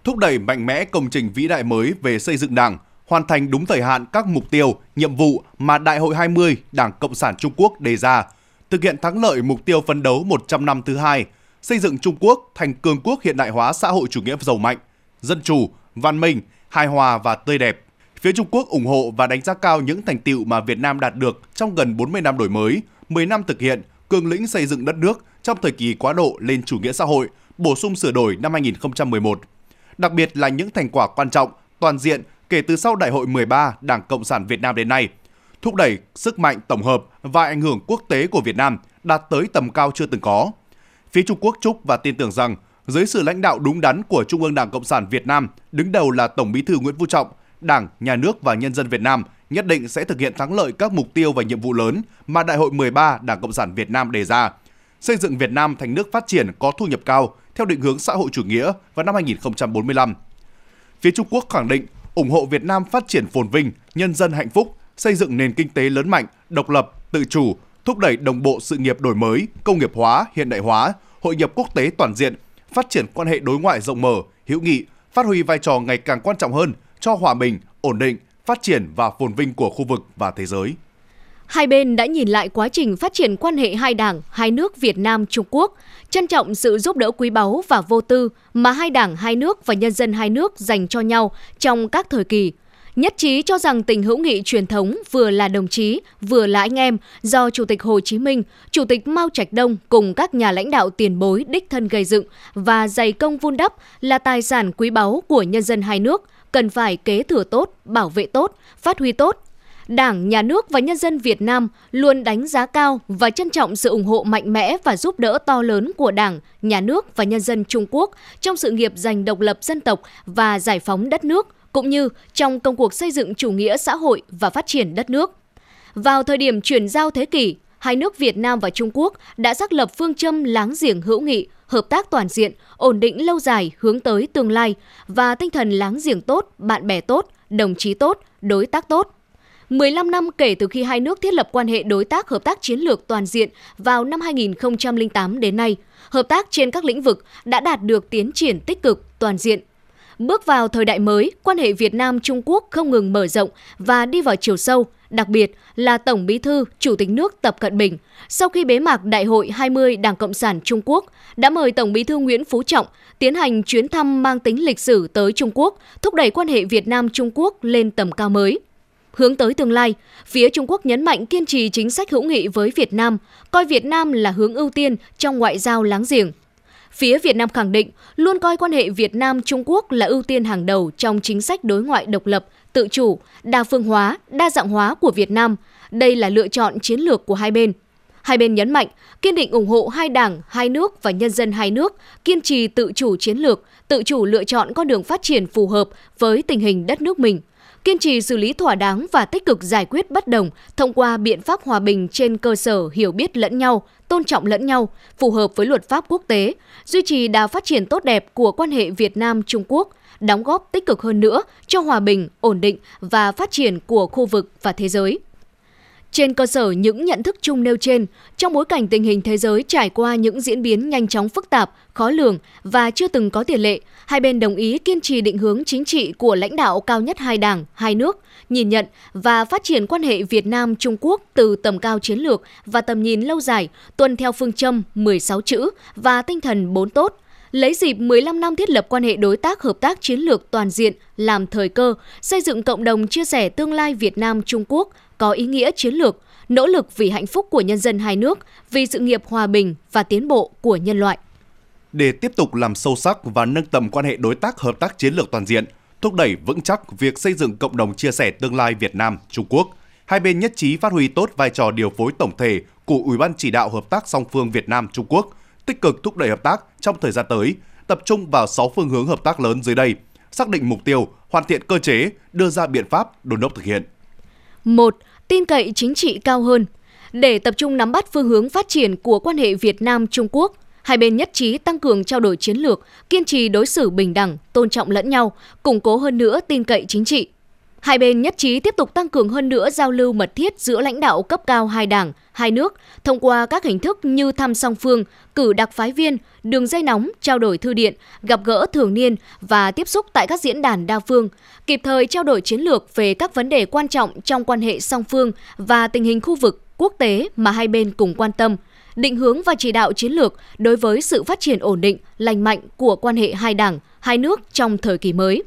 thúc đẩy mạnh mẽ công trình vĩ đại mới về xây dựng Đảng, hoàn thành đúng thời hạn các mục tiêu, nhiệm vụ mà Đại hội 20 Đảng Cộng sản Trung Quốc đề ra, thực hiện thắng lợi mục tiêu phấn đấu 100 năm thứ hai, xây dựng Trung Quốc thành cường quốc hiện đại hóa xã hội chủ nghĩa giàu mạnh, dân chủ, văn minh, hài hòa và tươi đẹp. Phía Trung Quốc ủng hộ và đánh giá cao những thành tựu mà Việt Nam đạt được trong gần 40 năm đổi mới, 10 năm thực hiện cương lĩnh xây dựng đất nước trong thời kỳ quá độ lên chủ nghĩa xã hội, bổ sung sửa đổi năm 2011. Đặc biệt là những thành quả quan trọng, toàn diện kể từ sau Đại hội 13 Đảng Cộng sản Việt Nam đến nay, thúc đẩy sức mạnh tổng hợp và ảnh hưởng quốc tế của Việt Nam đạt tới tầm cao chưa từng có. Phía Trung Quốc chúc và tin tưởng rằng dưới sự lãnh đạo đúng đắn của Trung ương Đảng Cộng sản Việt Nam, đứng đầu là Tổng Bí thư Nguyễn Phú Trọng, Đảng, Nhà nước và nhân dân Việt Nam nhất định sẽ thực hiện thắng lợi các mục tiêu và nhiệm vụ lớn mà Đại hội 13 Đảng Cộng sản Việt Nam đề ra, xây dựng Việt Nam thành nước phát triển có thu nhập cao theo định hướng xã hội chủ nghĩa vào năm 2045. Phía Trung Quốc khẳng định ủng hộ Việt Nam phát triển phồn vinh, nhân dân hạnh phúc, xây dựng nền kinh tế lớn mạnh, độc lập, tự chủ, thúc đẩy đồng bộ sự nghiệp đổi mới, công nghiệp hóa, hiện đại hóa, hội nhập quốc tế toàn diện, phát triển quan hệ đối ngoại rộng mở, hữu nghị, phát huy vai trò ngày càng quan trọng hơn cho hòa bình, ổn định, phát triển và phồn vinh của khu vực và thế giới. Hai bên đã nhìn lại quá trình phát triển quan hệ hai đảng, hai nước Việt Nam Trung Quốc, trân trọng sự giúp đỡ quý báu và vô tư mà hai đảng hai nước và nhân dân hai nước dành cho nhau trong các thời kỳ. Nhất trí cho rằng tình hữu nghị truyền thống vừa là đồng chí, vừa là anh em do Chủ tịch Hồ Chí Minh, Chủ tịch Mao Trạch Đông cùng các nhà lãnh đạo tiền bối đích thân gây dựng và dày công vun đắp là tài sản quý báu của nhân dân hai nước, cần phải kế thừa tốt, bảo vệ tốt, phát huy tốt Đảng, Nhà nước và nhân dân Việt Nam luôn đánh giá cao và trân trọng sự ủng hộ mạnh mẽ và giúp đỡ to lớn của Đảng, Nhà nước và nhân dân Trung Quốc trong sự nghiệp giành độc lập dân tộc và giải phóng đất nước, cũng như trong công cuộc xây dựng chủ nghĩa xã hội và phát triển đất nước. Vào thời điểm chuyển giao thế kỷ, hai nước Việt Nam và Trung Quốc đã xác lập phương châm láng giềng hữu nghị, hợp tác toàn diện, ổn định lâu dài hướng tới tương lai và tinh thần láng giềng tốt, bạn bè tốt, đồng chí tốt, đối tác tốt. 15 năm kể từ khi hai nước thiết lập quan hệ đối tác hợp tác chiến lược toàn diện vào năm 2008 đến nay, hợp tác trên các lĩnh vực đã đạt được tiến triển tích cực, toàn diện. Bước vào thời đại mới, quan hệ Việt Nam Trung Quốc không ngừng mở rộng và đi vào chiều sâu, đặc biệt là Tổng Bí thư, Chủ tịch nước Tập Cận Bình, sau khi bế mạc Đại hội 20 Đảng Cộng sản Trung Quốc, đã mời Tổng Bí thư Nguyễn Phú Trọng tiến hành chuyến thăm mang tính lịch sử tới Trung Quốc, thúc đẩy quan hệ Việt Nam Trung Quốc lên tầm cao mới. Hướng tới tương lai, phía Trung Quốc nhấn mạnh kiên trì chính sách hữu nghị với Việt Nam, coi Việt Nam là hướng ưu tiên trong ngoại giao láng giềng. Phía Việt Nam khẳng định luôn coi quan hệ Việt Nam Trung Quốc là ưu tiên hàng đầu trong chính sách đối ngoại độc lập, tự chủ, đa phương hóa, đa dạng hóa của Việt Nam. Đây là lựa chọn chiến lược của hai bên. Hai bên nhấn mạnh kiên định ủng hộ hai đảng, hai nước và nhân dân hai nước kiên trì tự chủ chiến lược, tự chủ lựa chọn con đường phát triển phù hợp với tình hình đất nước mình, kiên trì xử lý thỏa đáng và tích cực giải quyết bất đồng thông qua biện pháp hòa bình trên cơ sở hiểu biết lẫn nhau, tôn trọng lẫn nhau, phù hợp với luật pháp quốc tế, duy trì đà phát triển tốt đẹp của quan hệ Việt Nam Trung Quốc, đóng góp tích cực hơn nữa cho hòa bình, ổn định và phát triển của khu vực và thế giới. Trên cơ sở những nhận thức chung nêu trên, trong bối cảnh tình hình thế giới trải qua những diễn biến nhanh chóng phức tạp, khó lường và chưa từng có tiền lệ, hai bên đồng ý kiên trì định hướng chính trị của lãnh đạo cao nhất hai đảng, hai nước, nhìn nhận và phát triển quan hệ Việt Nam Trung Quốc từ tầm cao chiến lược và tầm nhìn lâu dài, tuân theo phương châm 16 chữ và tinh thần 4 tốt, lấy dịp 15 năm thiết lập quan hệ đối tác hợp tác chiến lược toàn diện làm thời cơ, xây dựng cộng đồng chia sẻ tương lai Việt Nam Trung Quốc có ý nghĩa chiến lược, nỗ lực vì hạnh phúc của nhân dân hai nước, vì sự nghiệp hòa bình và tiến bộ của nhân loại. Để tiếp tục làm sâu sắc và nâng tầm quan hệ đối tác hợp tác chiến lược toàn diện, thúc đẩy vững chắc việc xây dựng cộng đồng chia sẻ tương lai Việt Nam Trung Quốc, hai bên nhất trí phát huy tốt vai trò điều phối tổng thể của Ủy ban chỉ đạo hợp tác song phương Việt Nam Trung Quốc, tích cực thúc đẩy hợp tác trong thời gian tới, tập trung vào 6 phương hướng hợp tác lớn dưới đây, xác định mục tiêu, hoàn thiện cơ chế, đưa ra biện pháp đôn đốc thực hiện. 1 tin cậy chính trị cao hơn. Để tập trung nắm bắt phương hướng phát triển của quan hệ Việt Nam-Trung Quốc, hai bên nhất trí tăng cường trao đổi chiến lược, kiên trì đối xử bình đẳng, tôn trọng lẫn nhau, củng cố hơn nữa tin cậy chính trị. Hai bên nhất trí tiếp tục tăng cường hơn nữa giao lưu mật thiết giữa lãnh đạo cấp cao hai đảng, hai nước thông qua các hình thức như thăm song phương, cử đặc phái viên, đường dây nóng, trao đổi thư điện, gặp gỡ thường niên và tiếp xúc tại các diễn đàn đa phương, kịp thời trao đổi chiến lược về các vấn đề quan trọng trong quan hệ song phương và tình hình khu vực, quốc tế mà hai bên cùng quan tâm, định hướng và chỉ đạo chiến lược đối với sự phát triển ổn định, lành mạnh của quan hệ hai đảng, hai nước trong thời kỳ mới.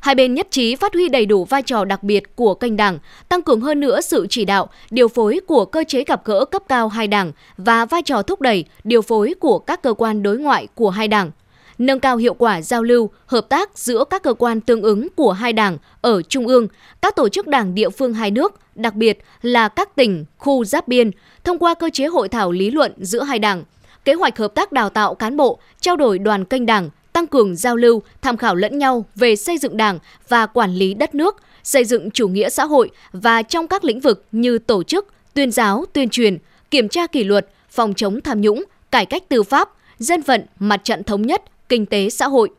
Hai bên nhất trí phát huy đầy đủ vai trò đặc biệt của kênh đảng, tăng cường hơn nữa sự chỉ đạo, điều phối của cơ chế gặp gỡ cấp cao hai đảng và vai trò thúc đẩy, điều phối của các cơ quan đối ngoại của hai đảng nâng cao hiệu quả giao lưu, hợp tác giữa các cơ quan tương ứng của hai đảng ở trung ương, các tổ chức đảng địa phương hai nước, đặc biệt là các tỉnh, khu giáp biên, thông qua cơ chế hội thảo lý luận giữa hai đảng, kế hoạch hợp tác đào tạo cán bộ, trao đổi đoàn kênh đảng, tăng cường giao lưu, tham khảo lẫn nhau về xây dựng đảng và quản lý đất nước, xây dựng chủ nghĩa xã hội và trong các lĩnh vực như tổ chức, tuyên giáo, tuyên truyền, kiểm tra kỷ luật, phòng chống tham nhũng, cải cách tư pháp, dân vận, mặt trận thống nhất, kinh tế xã hội.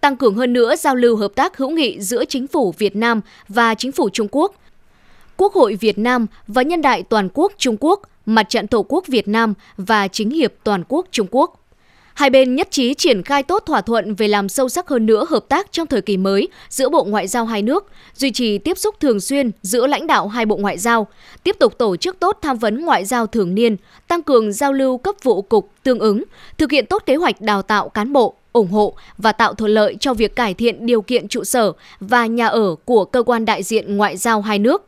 Tăng cường hơn nữa giao lưu hợp tác hữu nghị giữa chính phủ Việt Nam và chính phủ Trung Quốc. Quốc hội Việt Nam và Nhân đại Toàn quốc Trung Quốc, Mặt trận Tổ quốc Việt Nam và Chính hiệp Toàn quốc Trung Quốc. Hai bên nhất trí triển khai tốt thỏa thuận về làm sâu sắc hơn nữa hợp tác trong thời kỳ mới giữa Bộ Ngoại giao hai nước, duy trì tiếp xúc thường xuyên giữa lãnh đạo hai bộ ngoại giao, tiếp tục tổ chức tốt tham vấn ngoại giao thường niên, tăng cường giao lưu cấp vụ cục tương ứng, thực hiện tốt kế hoạch đào tạo cán bộ, ủng hộ và tạo thuận lợi cho việc cải thiện điều kiện trụ sở và nhà ở của cơ quan đại diện ngoại giao hai nước.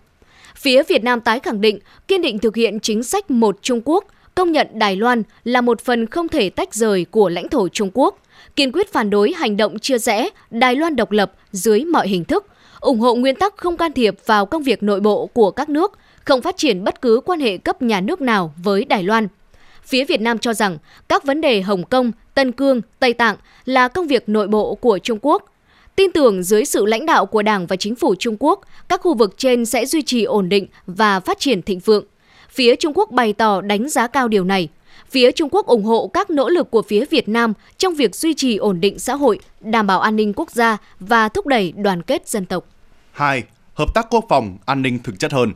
Phía Việt Nam tái khẳng định kiên định thực hiện chính sách một Trung Quốc, công nhận Đài Loan là một phần không thể tách rời của lãnh thổ Trung Quốc, kiên quyết phản đối hành động chia rẽ Đài Loan độc lập dưới mọi hình thức, ủng hộ nguyên tắc không can thiệp vào công việc nội bộ của các nước, không phát triển bất cứ quan hệ cấp nhà nước nào với Đài Loan – Phía Việt Nam cho rằng các vấn đề Hồng Kông, Tân Cương, Tây Tạng là công việc nội bộ của Trung Quốc. Tin tưởng dưới sự lãnh đạo của Đảng và Chính phủ Trung Quốc, các khu vực trên sẽ duy trì ổn định và phát triển thịnh vượng. Phía Trung Quốc bày tỏ đánh giá cao điều này. Phía Trung Quốc ủng hộ các nỗ lực của phía Việt Nam trong việc duy trì ổn định xã hội, đảm bảo an ninh quốc gia và thúc đẩy đoàn kết dân tộc. 2. Hợp tác quốc phòng, an ninh thực chất hơn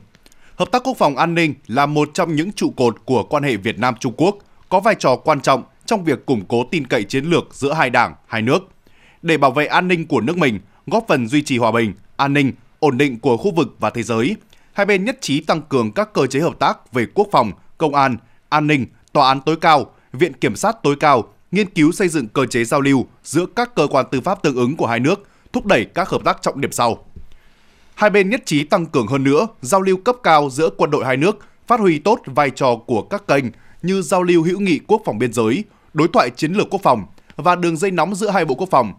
hợp tác quốc phòng an ninh là một trong những trụ cột của quan hệ Việt Nam Trung Quốc, có vai trò quan trọng trong việc củng cố tin cậy chiến lược giữa hai đảng, hai nước. Để bảo vệ an ninh của nước mình, góp phần duy trì hòa bình, an ninh, ổn định của khu vực và thế giới, hai bên nhất trí tăng cường các cơ chế hợp tác về quốc phòng, công an, an ninh, tòa án tối cao, viện kiểm sát tối cao, nghiên cứu xây dựng cơ chế giao lưu giữa các cơ quan tư pháp tương ứng của hai nước, thúc đẩy các hợp tác trọng điểm sau. Hai bên nhất trí tăng cường hơn nữa giao lưu cấp cao giữa quân đội hai nước, phát huy tốt vai trò của các kênh như giao lưu hữu nghị quốc phòng biên giới, đối thoại chiến lược quốc phòng và đường dây nóng giữa hai bộ quốc phòng.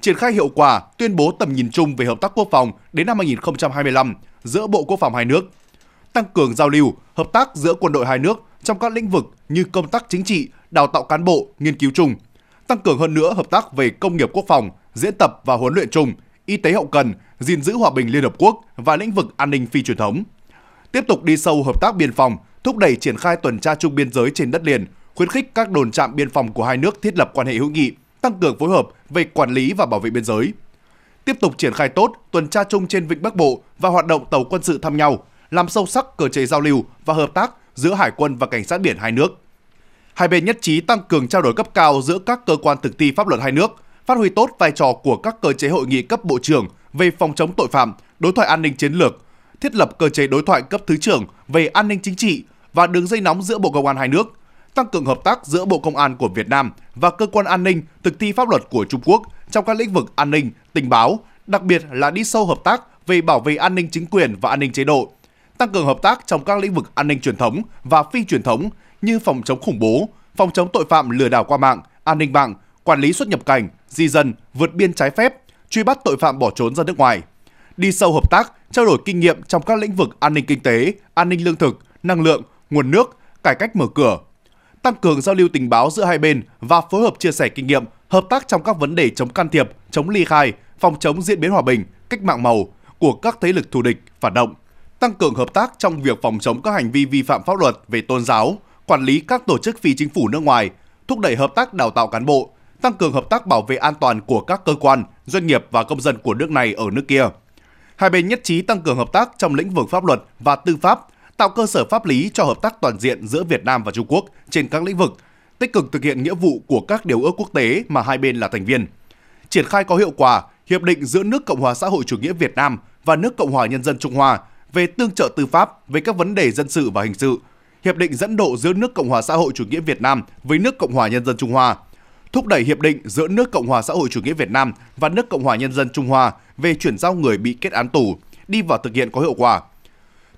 Triển khai hiệu quả tuyên bố tầm nhìn chung về hợp tác quốc phòng đến năm 2025 giữa Bộ Quốc phòng hai nước. Tăng cường giao lưu, hợp tác giữa quân đội hai nước trong các lĩnh vực như công tác chính trị, đào tạo cán bộ, nghiên cứu chung, tăng cường hơn nữa hợp tác về công nghiệp quốc phòng, diễn tập và huấn luyện chung, y tế hậu cần, gìn giữ hòa bình Liên Hợp Quốc và lĩnh vực an ninh phi truyền thống. Tiếp tục đi sâu hợp tác biên phòng, thúc đẩy triển khai tuần tra chung biên giới trên đất liền, khuyến khích các đồn trạm biên phòng của hai nước thiết lập quan hệ hữu nghị, tăng cường phối hợp về quản lý và bảo vệ biên giới. Tiếp tục triển khai tốt tuần tra chung trên vịnh Bắc Bộ và hoạt động tàu quân sự thăm nhau, làm sâu sắc cơ chế giao lưu và hợp tác giữa hải quân và cảnh sát biển hai nước. Hai bên nhất trí tăng cường trao đổi cấp cao giữa các cơ quan thực thi pháp luật hai nước, phát huy tốt vai trò của các cơ chế hội nghị cấp bộ trưởng về phòng chống tội phạm, đối thoại an ninh chiến lược, thiết lập cơ chế đối thoại cấp thứ trưởng về an ninh chính trị và đường dây nóng giữa Bộ Công an hai nước, tăng cường hợp tác giữa Bộ Công an của Việt Nam và cơ quan an ninh thực thi pháp luật của Trung Quốc trong các lĩnh vực an ninh, tình báo, đặc biệt là đi sâu hợp tác về bảo vệ an ninh chính quyền và an ninh chế độ, tăng cường hợp tác trong các lĩnh vực an ninh truyền thống và phi truyền thống như phòng chống khủng bố, phòng chống tội phạm lừa đảo qua mạng, an ninh mạng, quản lý xuất nhập cảnh, di dân, vượt biên trái phép, truy bắt tội phạm bỏ trốn ra nước ngoài. Đi sâu hợp tác, trao đổi kinh nghiệm trong các lĩnh vực an ninh kinh tế, an ninh lương thực, năng lượng, nguồn nước, cải cách mở cửa, tăng cường giao lưu tình báo giữa hai bên và phối hợp chia sẻ kinh nghiệm, hợp tác trong các vấn đề chống can thiệp, chống ly khai, phòng chống diễn biến hòa bình, cách mạng màu của các thế lực thù địch, phản động, tăng cường hợp tác trong việc phòng chống các hành vi vi phạm pháp luật về tôn giáo, quản lý các tổ chức phi chính phủ nước ngoài, thúc đẩy hợp tác đào tạo cán bộ, tăng cường hợp tác bảo vệ an toàn của các cơ quan, doanh nghiệp và công dân của nước này ở nước kia. Hai bên nhất trí tăng cường hợp tác trong lĩnh vực pháp luật và tư pháp, tạo cơ sở pháp lý cho hợp tác toàn diện giữa Việt Nam và Trung Quốc trên các lĩnh vực, tích cực thực hiện nghĩa vụ của các điều ước quốc tế mà hai bên là thành viên. Triển khai có hiệu quả hiệp định giữa nước Cộng hòa xã hội chủ nghĩa Việt Nam và nước Cộng hòa nhân dân Trung Hoa về tương trợ tư pháp về các vấn đề dân sự và hình sự, hiệp định dẫn độ giữa nước Cộng hòa xã hội chủ nghĩa Việt Nam với nước Cộng hòa nhân dân Trung Hoa, thúc đẩy hiệp định giữa nước Cộng hòa xã hội chủ nghĩa Việt Nam và nước Cộng hòa nhân dân Trung Hoa về chuyển giao người bị kết án tù đi vào thực hiện có hiệu quả.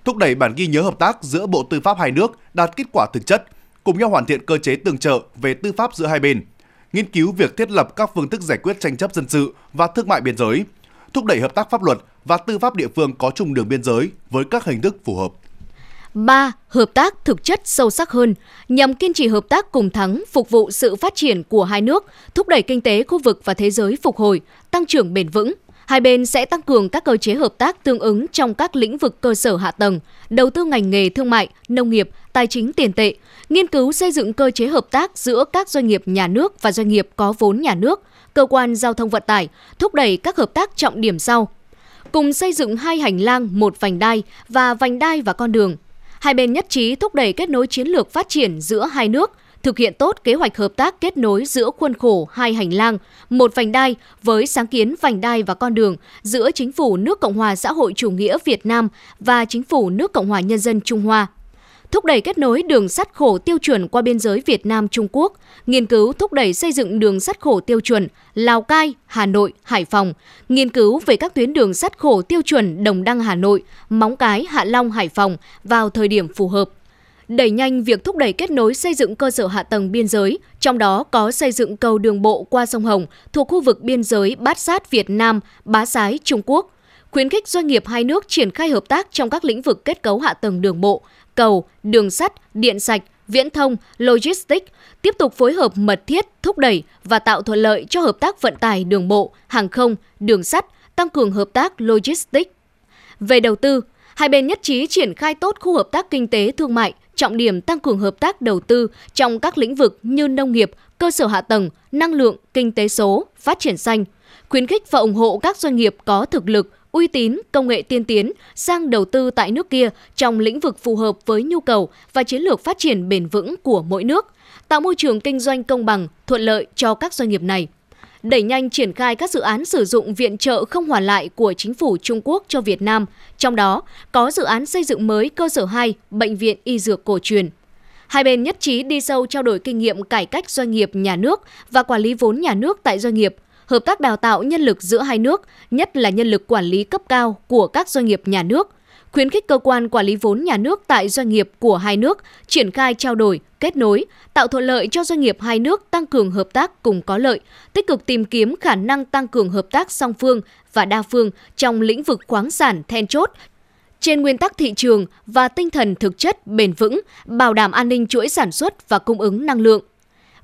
Thúc đẩy bản ghi nhớ hợp tác giữa Bộ Tư pháp hai nước đạt kết quả thực chất, cùng nhau hoàn thiện cơ chế tương trợ về tư pháp giữa hai bên, nghiên cứu việc thiết lập các phương thức giải quyết tranh chấp dân sự và thương mại biên giới, thúc đẩy hợp tác pháp luật và tư pháp địa phương có chung đường biên giới với các hình thức phù hợp. 3. Hợp tác thực chất sâu sắc hơn, nhằm kiên trì hợp tác cùng thắng, phục vụ sự phát triển của hai nước, thúc đẩy kinh tế khu vực và thế giới phục hồi, tăng trưởng bền vững. Hai bên sẽ tăng cường các cơ chế hợp tác tương ứng trong các lĩnh vực cơ sở hạ tầng, đầu tư ngành nghề thương mại, nông nghiệp, tài chính tiền tệ, nghiên cứu xây dựng cơ chế hợp tác giữa các doanh nghiệp nhà nước và doanh nghiệp có vốn nhà nước, cơ quan giao thông vận tải, thúc đẩy các hợp tác trọng điểm sau. Cùng xây dựng hai hành lang, một vành đai và vành đai và con đường. Hai bên nhất trí thúc đẩy kết nối chiến lược phát triển giữa hai nước, thực hiện tốt kế hoạch hợp tác kết nối giữa khuôn khổ hai hành lang, một vành đai với sáng kiến vành đai và con đường giữa chính phủ nước Cộng hòa xã hội chủ nghĩa Việt Nam và chính phủ nước Cộng hòa nhân dân Trung Hoa. Thúc đẩy kết nối đường sắt khổ tiêu chuẩn qua biên giới Việt Nam Trung Quốc, nghiên cứu thúc đẩy xây dựng đường sắt khổ tiêu chuẩn Lào Cai, Hà Nội, Hải Phòng, nghiên cứu về các tuyến đường sắt khổ tiêu chuẩn Đồng Đăng Hà Nội, Móng Cái, Hạ Long, Hải Phòng vào thời điểm phù hợp đẩy nhanh việc thúc đẩy kết nối xây dựng cơ sở hạ tầng biên giới, trong đó có xây dựng cầu đường bộ qua sông Hồng thuộc khu vực biên giới Bát Sát Việt Nam, Bá Sái Trung Quốc, khuyến khích doanh nghiệp hai nước triển khai hợp tác trong các lĩnh vực kết cấu hạ tầng đường bộ, cầu, đường sắt, điện sạch, viễn thông, logistics, tiếp tục phối hợp mật thiết, thúc đẩy và tạo thuận lợi cho hợp tác vận tải đường bộ, hàng không, đường sắt, tăng cường hợp tác logistics. Về đầu tư, hai bên nhất trí triển khai tốt khu hợp tác kinh tế thương mại, trọng điểm tăng cường hợp tác đầu tư trong các lĩnh vực như nông nghiệp, cơ sở hạ tầng, năng lượng, kinh tế số, phát triển xanh, khuyến khích và ủng hộ các doanh nghiệp có thực lực, uy tín, công nghệ tiên tiến sang đầu tư tại nước kia trong lĩnh vực phù hợp với nhu cầu và chiến lược phát triển bền vững của mỗi nước, tạo môi trường kinh doanh công bằng, thuận lợi cho các doanh nghiệp này đẩy nhanh triển khai các dự án sử dụng viện trợ không hoàn lại của chính phủ Trung Quốc cho Việt Nam, trong đó có dự án xây dựng mới cơ sở 2 Bệnh viện Y Dược Cổ truyền. Hai bên nhất trí đi sâu trao đổi kinh nghiệm cải cách doanh nghiệp nhà nước và quản lý vốn nhà nước tại doanh nghiệp, hợp tác đào tạo nhân lực giữa hai nước, nhất là nhân lực quản lý cấp cao của các doanh nghiệp nhà nước, khuyến khích cơ quan quản lý vốn nhà nước tại doanh nghiệp của hai nước triển khai trao đổi, kết nối, tạo thuận lợi cho doanh nghiệp hai nước tăng cường hợp tác cùng có lợi, tích cực tìm kiếm khả năng tăng cường hợp tác song phương và đa phương trong lĩnh vực khoáng sản then chốt trên nguyên tắc thị trường và tinh thần thực chất bền vững, bảo đảm an ninh chuỗi sản xuất và cung ứng năng lượng.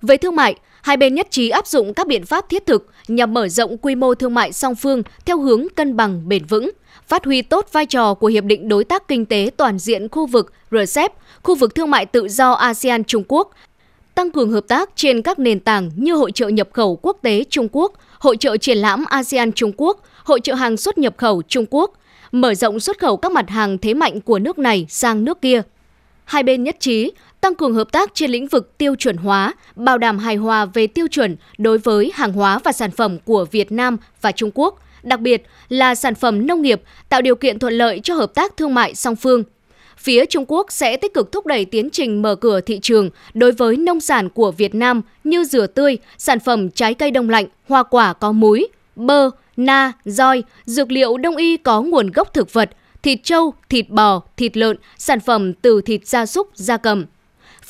Về thương mại, hai bên nhất trí áp dụng các biện pháp thiết thực nhằm mở rộng quy mô thương mại song phương theo hướng cân bằng bền vững, phát huy tốt vai trò của Hiệp định Đối tác Kinh tế Toàn diện khu vực RCEP, khu vực thương mại tự do ASEAN Trung Quốc, tăng cường hợp tác trên các nền tảng như Hội trợ nhập khẩu quốc tế Trung Quốc, Hội trợ triển lãm ASEAN Trung Quốc, Hội trợ hàng xuất nhập khẩu Trung Quốc, mở rộng xuất khẩu các mặt hàng thế mạnh của nước này sang nước kia. Hai bên nhất trí tăng cường hợp tác trên lĩnh vực tiêu chuẩn hóa, bảo đảm hài hòa về tiêu chuẩn đối với hàng hóa và sản phẩm của Việt Nam và Trung Quốc, đặc biệt là sản phẩm nông nghiệp, tạo điều kiện thuận lợi cho hợp tác thương mại song phương. Phía Trung Quốc sẽ tích cực thúc đẩy tiến trình mở cửa thị trường đối với nông sản của Việt Nam như dừa tươi, sản phẩm trái cây đông lạnh, hoa quả có múi, bơ, na, roi, dược liệu đông y có nguồn gốc thực vật, thịt trâu, thịt bò, thịt lợn, sản phẩm từ thịt gia súc, gia cầm.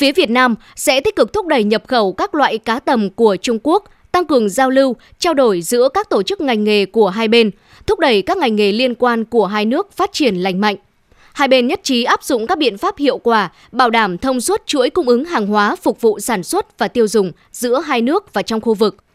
Phía Việt Nam sẽ tích cực thúc đẩy nhập khẩu các loại cá tầm của Trung Quốc, tăng cường giao lưu, trao đổi giữa các tổ chức ngành nghề của hai bên, thúc đẩy các ngành nghề liên quan của hai nước phát triển lành mạnh. Hai bên nhất trí áp dụng các biện pháp hiệu quả, bảo đảm thông suốt chuỗi cung ứng hàng hóa phục vụ sản xuất và tiêu dùng giữa hai nước và trong khu vực –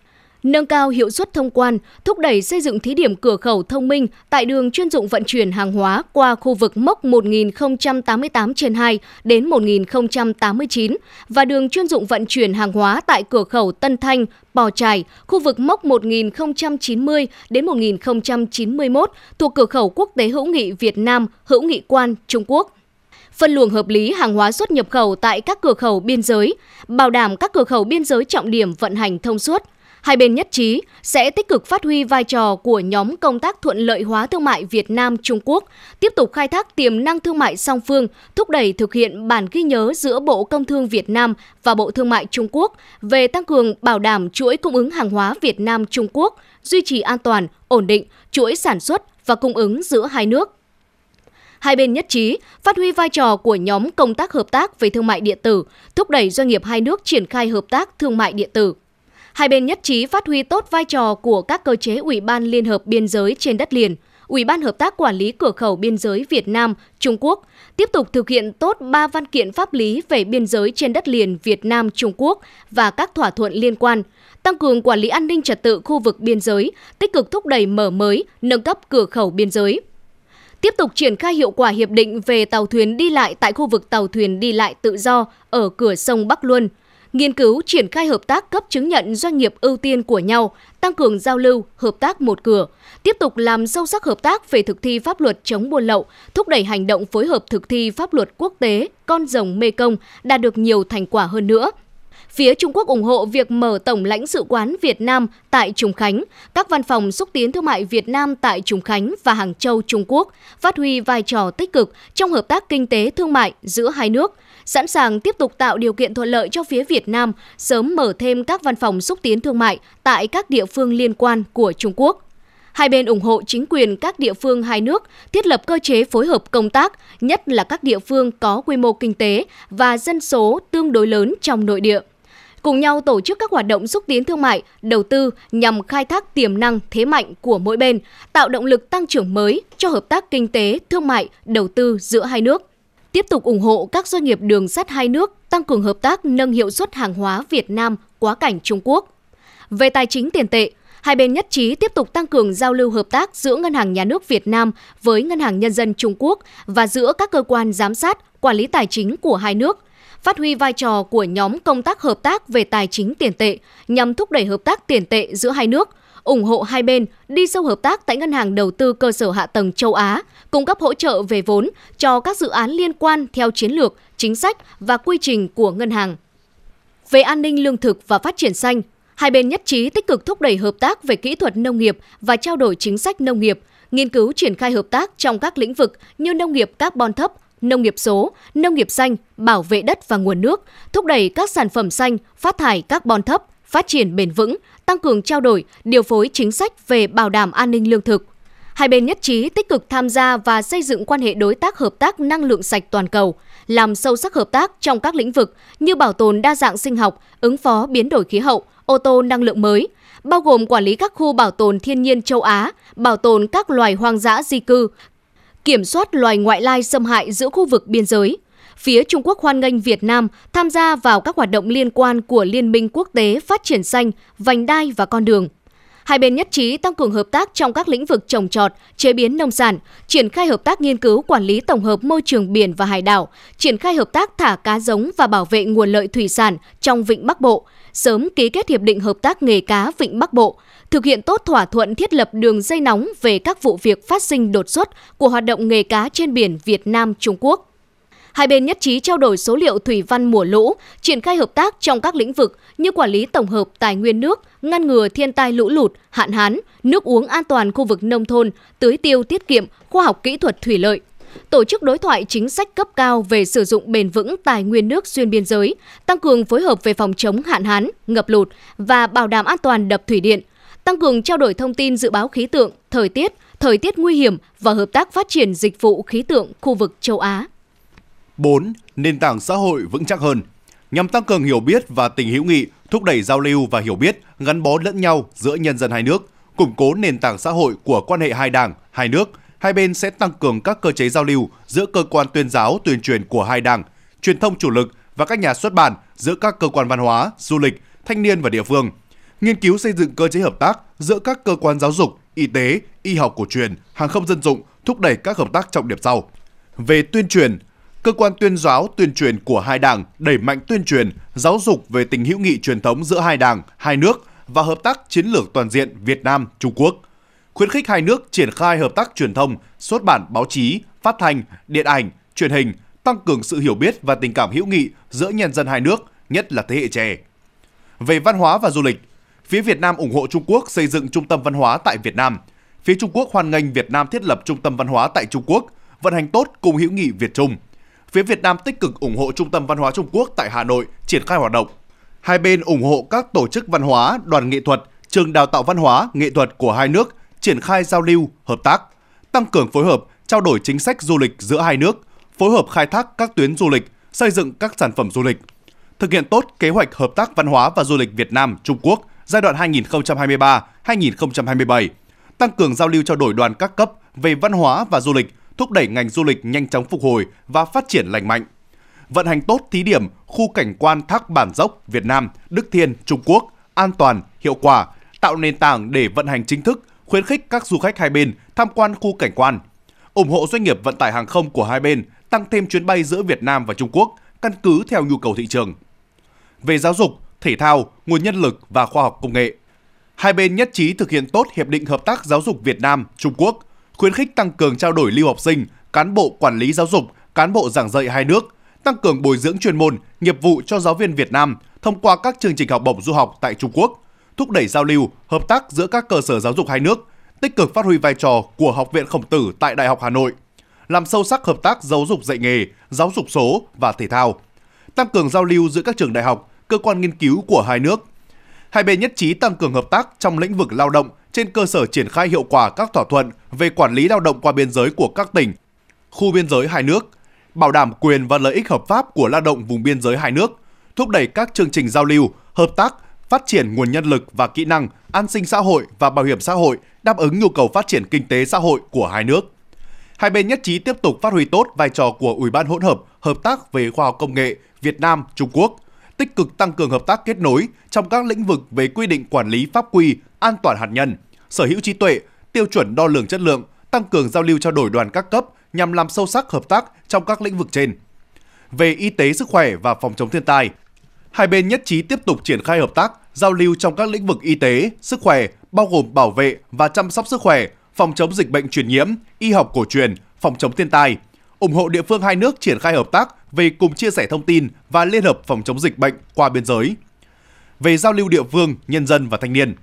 nâng cao hiệu suất thông quan, thúc đẩy xây dựng thí điểm cửa khẩu thông minh tại đường chuyên dụng vận chuyển hàng hóa qua khu vực mốc 1088 trên 2 đến 1089 và đường chuyên dụng vận chuyển hàng hóa tại cửa khẩu Tân Thanh, Bò Trải, khu vực mốc 1090 đến 1091 thuộc cửa khẩu quốc tế hữu nghị Việt Nam, hữu nghị quan Trung Quốc. Phân luồng hợp lý hàng hóa xuất nhập khẩu tại các cửa khẩu biên giới, bảo đảm các cửa khẩu biên giới trọng điểm vận hành thông suốt, Hai bên nhất trí sẽ tích cực phát huy vai trò của nhóm công tác thuận lợi hóa thương mại Việt Nam Trung Quốc, tiếp tục khai thác tiềm năng thương mại song phương, thúc đẩy thực hiện bản ghi nhớ giữa Bộ Công Thương Việt Nam và Bộ Thương mại Trung Quốc về tăng cường bảo đảm chuỗi cung ứng hàng hóa Việt Nam Trung Quốc, duy trì an toàn, ổn định chuỗi sản xuất và cung ứng giữa hai nước. Hai bên nhất trí phát huy vai trò của nhóm công tác hợp tác về thương mại điện tử, thúc đẩy doanh nghiệp hai nước triển khai hợp tác thương mại điện tử. Hai bên nhất trí phát huy tốt vai trò của các cơ chế Ủy ban Liên hợp Biên giới trên đất liền, Ủy ban Hợp tác Quản lý Cửa khẩu Biên giới Việt Nam, Trung Quốc, tiếp tục thực hiện tốt ba văn kiện pháp lý về biên giới trên đất liền Việt Nam, Trung Quốc và các thỏa thuận liên quan, tăng cường quản lý an ninh trật tự khu vực biên giới, tích cực thúc đẩy mở mới, nâng cấp cửa khẩu biên giới. Tiếp tục triển khai hiệu quả hiệp định về tàu thuyền đi lại tại khu vực tàu thuyền đi lại tự do ở cửa sông Bắc Luân, nghiên cứu triển khai hợp tác cấp chứng nhận doanh nghiệp ưu tiên của nhau, tăng cường giao lưu, hợp tác một cửa, tiếp tục làm sâu sắc hợp tác về thực thi pháp luật chống buôn lậu, thúc đẩy hành động phối hợp thực thi pháp luật quốc tế, con rồng Mê Công đạt được nhiều thành quả hơn nữa. Phía Trung Quốc ủng hộ việc mở Tổng lãnh sự quán Việt Nam tại Trùng Khánh, các văn phòng xúc tiến thương mại Việt Nam tại Trùng Khánh và Hàng Châu, Trung Quốc, phát huy vai trò tích cực trong hợp tác kinh tế thương mại giữa hai nước – sẵn sàng tiếp tục tạo điều kiện thuận lợi cho phía Việt Nam sớm mở thêm các văn phòng xúc tiến thương mại tại các địa phương liên quan của Trung Quốc. Hai bên ủng hộ chính quyền các địa phương hai nước thiết lập cơ chế phối hợp công tác, nhất là các địa phương có quy mô kinh tế và dân số tương đối lớn trong nội địa cùng nhau tổ chức các hoạt động xúc tiến thương mại, đầu tư nhằm khai thác tiềm năng thế mạnh của mỗi bên, tạo động lực tăng trưởng mới cho hợp tác kinh tế, thương mại, đầu tư giữa hai nước tiếp tục ủng hộ các doanh nghiệp đường sắt hai nước tăng cường hợp tác nâng hiệu suất hàng hóa Việt Nam quá cảnh Trung Quốc. Về tài chính tiền tệ, hai bên nhất trí tiếp tục tăng cường giao lưu hợp tác giữa Ngân hàng Nhà nước Việt Nam với Ngân hàng Nhân dân Trung Quốc và giữa các cơ quan giám sát, quản lý tài chính của hai nước, phát huy vai trò của nhóm công tác hợp tác về tài chính tiền tệ nhằm thúc đẩy hợp tác tiền tệ giữa hai nước – ủng hộ hai bên đi sâu hợp tác tại Ngân hàng Đầu tư Cơ sở Hạ tầng Châu Á, cung cấp hỗ trợ về vốn cho các dự án liên quan theo chiến lược, chính sách và quy trình của ngân hàng. Về an ninh lương thực và phát triển xanh, hai bên nhất trí tích cực thúc đẩy hợp tác về kỹ thuật nông nghiệp và trao đổi chính sách nông nghiệp, nghiên cứu triển khai hợp tác trong các lĩnh vực như nông nghiệp carbon thấp, nông nghiệp số, nông nghiệp xanh, bảo vệ đất và nguồn nước, thúc đẩy các sản phẩm xanh, phát thải carbon thấp, phát triển bền vững, tăng cường trao đổi, điều phối chính sách về bảo đảm an ninh lương thực. Hai bên nhất trí tích cực tham gia và xây dựng quan hệ đối tác hợp tác năng lượng sạch toàn cầu, làm sâu sắc hợp tác trong các lĩnh vực như bảo tồn đa dạng sinh học, ứng phó biến đổi khí hậu, ô tô năng lượng mới, bao gồm quản lý các khu bảo tồn thiên nhiên châu Á, bảo tồn các loài hoang dã di cư, kiểm soát loài ngoại lai xâm hại giữa khu vực biên giới. Phía Trung Quốc hoan nghênh Việt Nam tham gia vào các hoạt động liên quan của Liên minh quốc tế phát triển xanh, vành đai và con đường. Hai bên nhất trí tăng cường hợp tác trong các lĩnh vực trồng trọt, chế biến nông sản, triển khai hợp tác nghiên cứu quản lý tổng hợp môi trường biển và hải đảo, triển khai hợp tác thả cá giống và bảo vệ nguồn lợi thủy sản trong Vịnh Bắc Bộ, sớm ký kết hiệp định hợp tác nghề cá Vịnh Bắc Bộ, thực hiện tốt thỏa thuận thiết lập đường dây nóng về các vụ việc phát sinh đột xuất của hoạt động nghề cá trên biển Việt Nam Trung Quốc. Hai bên nhất trí trao đổi số liệu thủy văn mùa lũ, triển khai hợp tác trong các lĩnh vực như quản lý tổng hợp tài nguyên nước, ngăn ngừa thiên tai lũ lụt, hạn hán, nước uống an toàn khu vực nông thôn, tưới tiêu tiết kiệm, khoa học kỹ thuật thủy lợi, tổ chức đối thoại chính sách cấp cao về sử dụng bền vững tài nguyên nước xuyên biên giới, tăng cường phối hợp về phòng chống hạn hán, ngập lụt và bảo đảm an toàn đập thủy điện, tăng cường trao đổi thông tin dự báo khí tượng, thời tiết, thời tiết nguy hiểm và hợp tác phát triển dịch vụ khí tượng khu vực châu Á. 4. Nền tảng xã hội vững chắc hơn nhằm tăng cường hiểu biết và tình hữu nghị, thúc đẩy giao lưu và hiểu biết, gắn bó lẫn nhau giữa nhân dân hai nước, củng cố nền tảng xã hội của quan hệ hai đảng, hai nước. Hai bên sẽ tăng cường các cơ chế giao lưu giữa cơ quan tuyên giáo, tuyên truyền của hai đảng, truyền thông chủ lực và các nhà xuất bản giữa các cơ quan văn hóa, du lịch, thanh niên và địa phương. Nghiên cứu xây dựng cơ chế hợp tác giữa các cơ quan giáo dục, y tế, y học cổ truyền, hàng không dân dụng, thúc đẩy các hợp tác trọng điểm sau. Về tuyên truyền, cơ quan tuyên giáo tuyên truyền của hai đảng đẩy mạnh tuyên truyền, giáo dục về tình hữu nghị truyền thống giữa hai đảng, hai nước và hợp tác chiến lược toàn diện Việt Nam Trung Quốc. Khuyến khích hai nước triển khai hợp tác truyền thông, xuất bản báo chí, phát thanh, điện ảnh, truyền hình, tăng cường sự hiểu biết và tình cảm hữu nghị giữa nhân dân hai nước, nhất là thế hệ trẻ. Về văn hóa và du lịch, phía Việt Nam ủng hộ Trung Quốc xây dựng trung tâm văn hóa tại Việt Nam. Phía Trung Quốc hoan nghênh Việt Nam thiết lập trung tâm văn hóa tại Trung Quốc, vận hành tốt cùng hữu nghị Việt Trung – phía Việt Nam tích cực ủng hộ Trung tâm Văn hóa Trung Quốc tại Hà Nội triển khai hoạt động. Hai bên ủng hộ các tổ chức văn hóa, đoàn nghệ thuật, trường đào tạo văn hóa, nghệ thuật của hai nước triển khai giao lưu, hợp tác, tăng cường phối hợp, trao đổi chính sách du lịch giữa hai nước, phối hợp khai thác các tuyến du lịch, xây dựng các sản phẩm du lịch, thực hiện tốt kế hoạch hợp tác văn hóa và du lịch Việt Nam Trung Quốc giai đoạn 2023-2027, tăng cường giao lưu trao đổi đoàn các cấp về văn hóa và du lịch thúc đẩy ngành du lịch nhanh chóng phục hồi và phát triển lành mạnh. Vận hành tốt thí điểm khu cảnh quan Thác Bản Dốc Việt Nam, Đức Thiên, Trung Quốc an toàn, hiệu quả, tạo nền tảng để vận hành chính thức, khuyến khích các du khách hai bên tham quan khu cảnh quan, ủng hộ doanh nghiệp vận tải hàng không của hai bên tăng thêm chuyến bay giữa Việt Nam và Trung Quốc căn cứ theo nhu cầu thị trường. Về giáo dục, thể thao, nguồn nhân lực và khoa học công nghệ, hai bên nhất trí thực hiện tốt hiệp định hợp tác giáo dục Việt Nam Trung Quốc khuyến khích tăng cường trao đổi lưu học sinh, cán bộ quản lý giáo dục, cán bộ giảng dạy hai nước, tăng cường bồi dưỡng chuyên môn, nghiệp vụ cho giáo viên Việt Nam thông qua các chương trình học bổng du học tại Trung Quốc, thúc đẩy giao lưu, hợp tác giữa các cơ sở giáo dục hai nước, tích cực phát huy vai trò của Học viện Khổng Tử tại Đại học Hà Nội, làm sâu sắc hợp tác giáo dục dạy nghề, giáo dục số và thể thao, tăng cường giao lưu giữa các trường đại học, cơ quan nghiên cứu của hai nước. Hai bên nhất trí tăng cường hợp tác trong lĩnh vực lao động, trên cơ sở triển khai hiệu quả các thỏa thuận về quản lý lao động qua biên giới của các tỉnh, khu biên giới hai nước, bảo đảm quyền và lợi ích hợp pháp của lao động vùng biên giới hai nước, thúc đẩy các chương trình giao lưu, hợp tác, phát triển nguồn nhân lực và kỹ năng, an sinh xã hội và bảo hiểm xã hội đáp ứng nhu cầu phát triển kinh tế xã hội của hai nước. Hai bên nhất trí tiếp tục phát huy tốt vai trò của Ủy ban hỗn hợp hợp tác về khoa học công nghệ Việt Nam Trung Quốc, tích cực tăng cường hợp tác kết nối trong các lĩnh vực về quy định quản lý pháp quy, an toàn hạt nhân, sở hữu trí tuệ, tiêu chuẩn đo lường chất lượng, tăng cường giao lưu trao đổi đoàn các cấp nhằm làm sâu sắc hợp tác trong các lĩnh vực trên. Về y tế sức khỏe và phòng chống thiên tai, hai bên nhất trí tiếp tục triển khai hợp tác, giao lưu trong các lĩnh vực y tế, sức khỏe, bao gồm bảo vệ và chăm sóc sức khỏe, phòng chống dịch bệnh truyền nhiễm, y học cổ truyền, phòng chống thiên tai, ủng hộ địa phương hai nước triển khai hợp tác về cùng chia sẻ thông tin và liên hợp phòng chống dịch bệnh qua biên giới. Về giao lưu địa phương, nhân dân và thanh niên,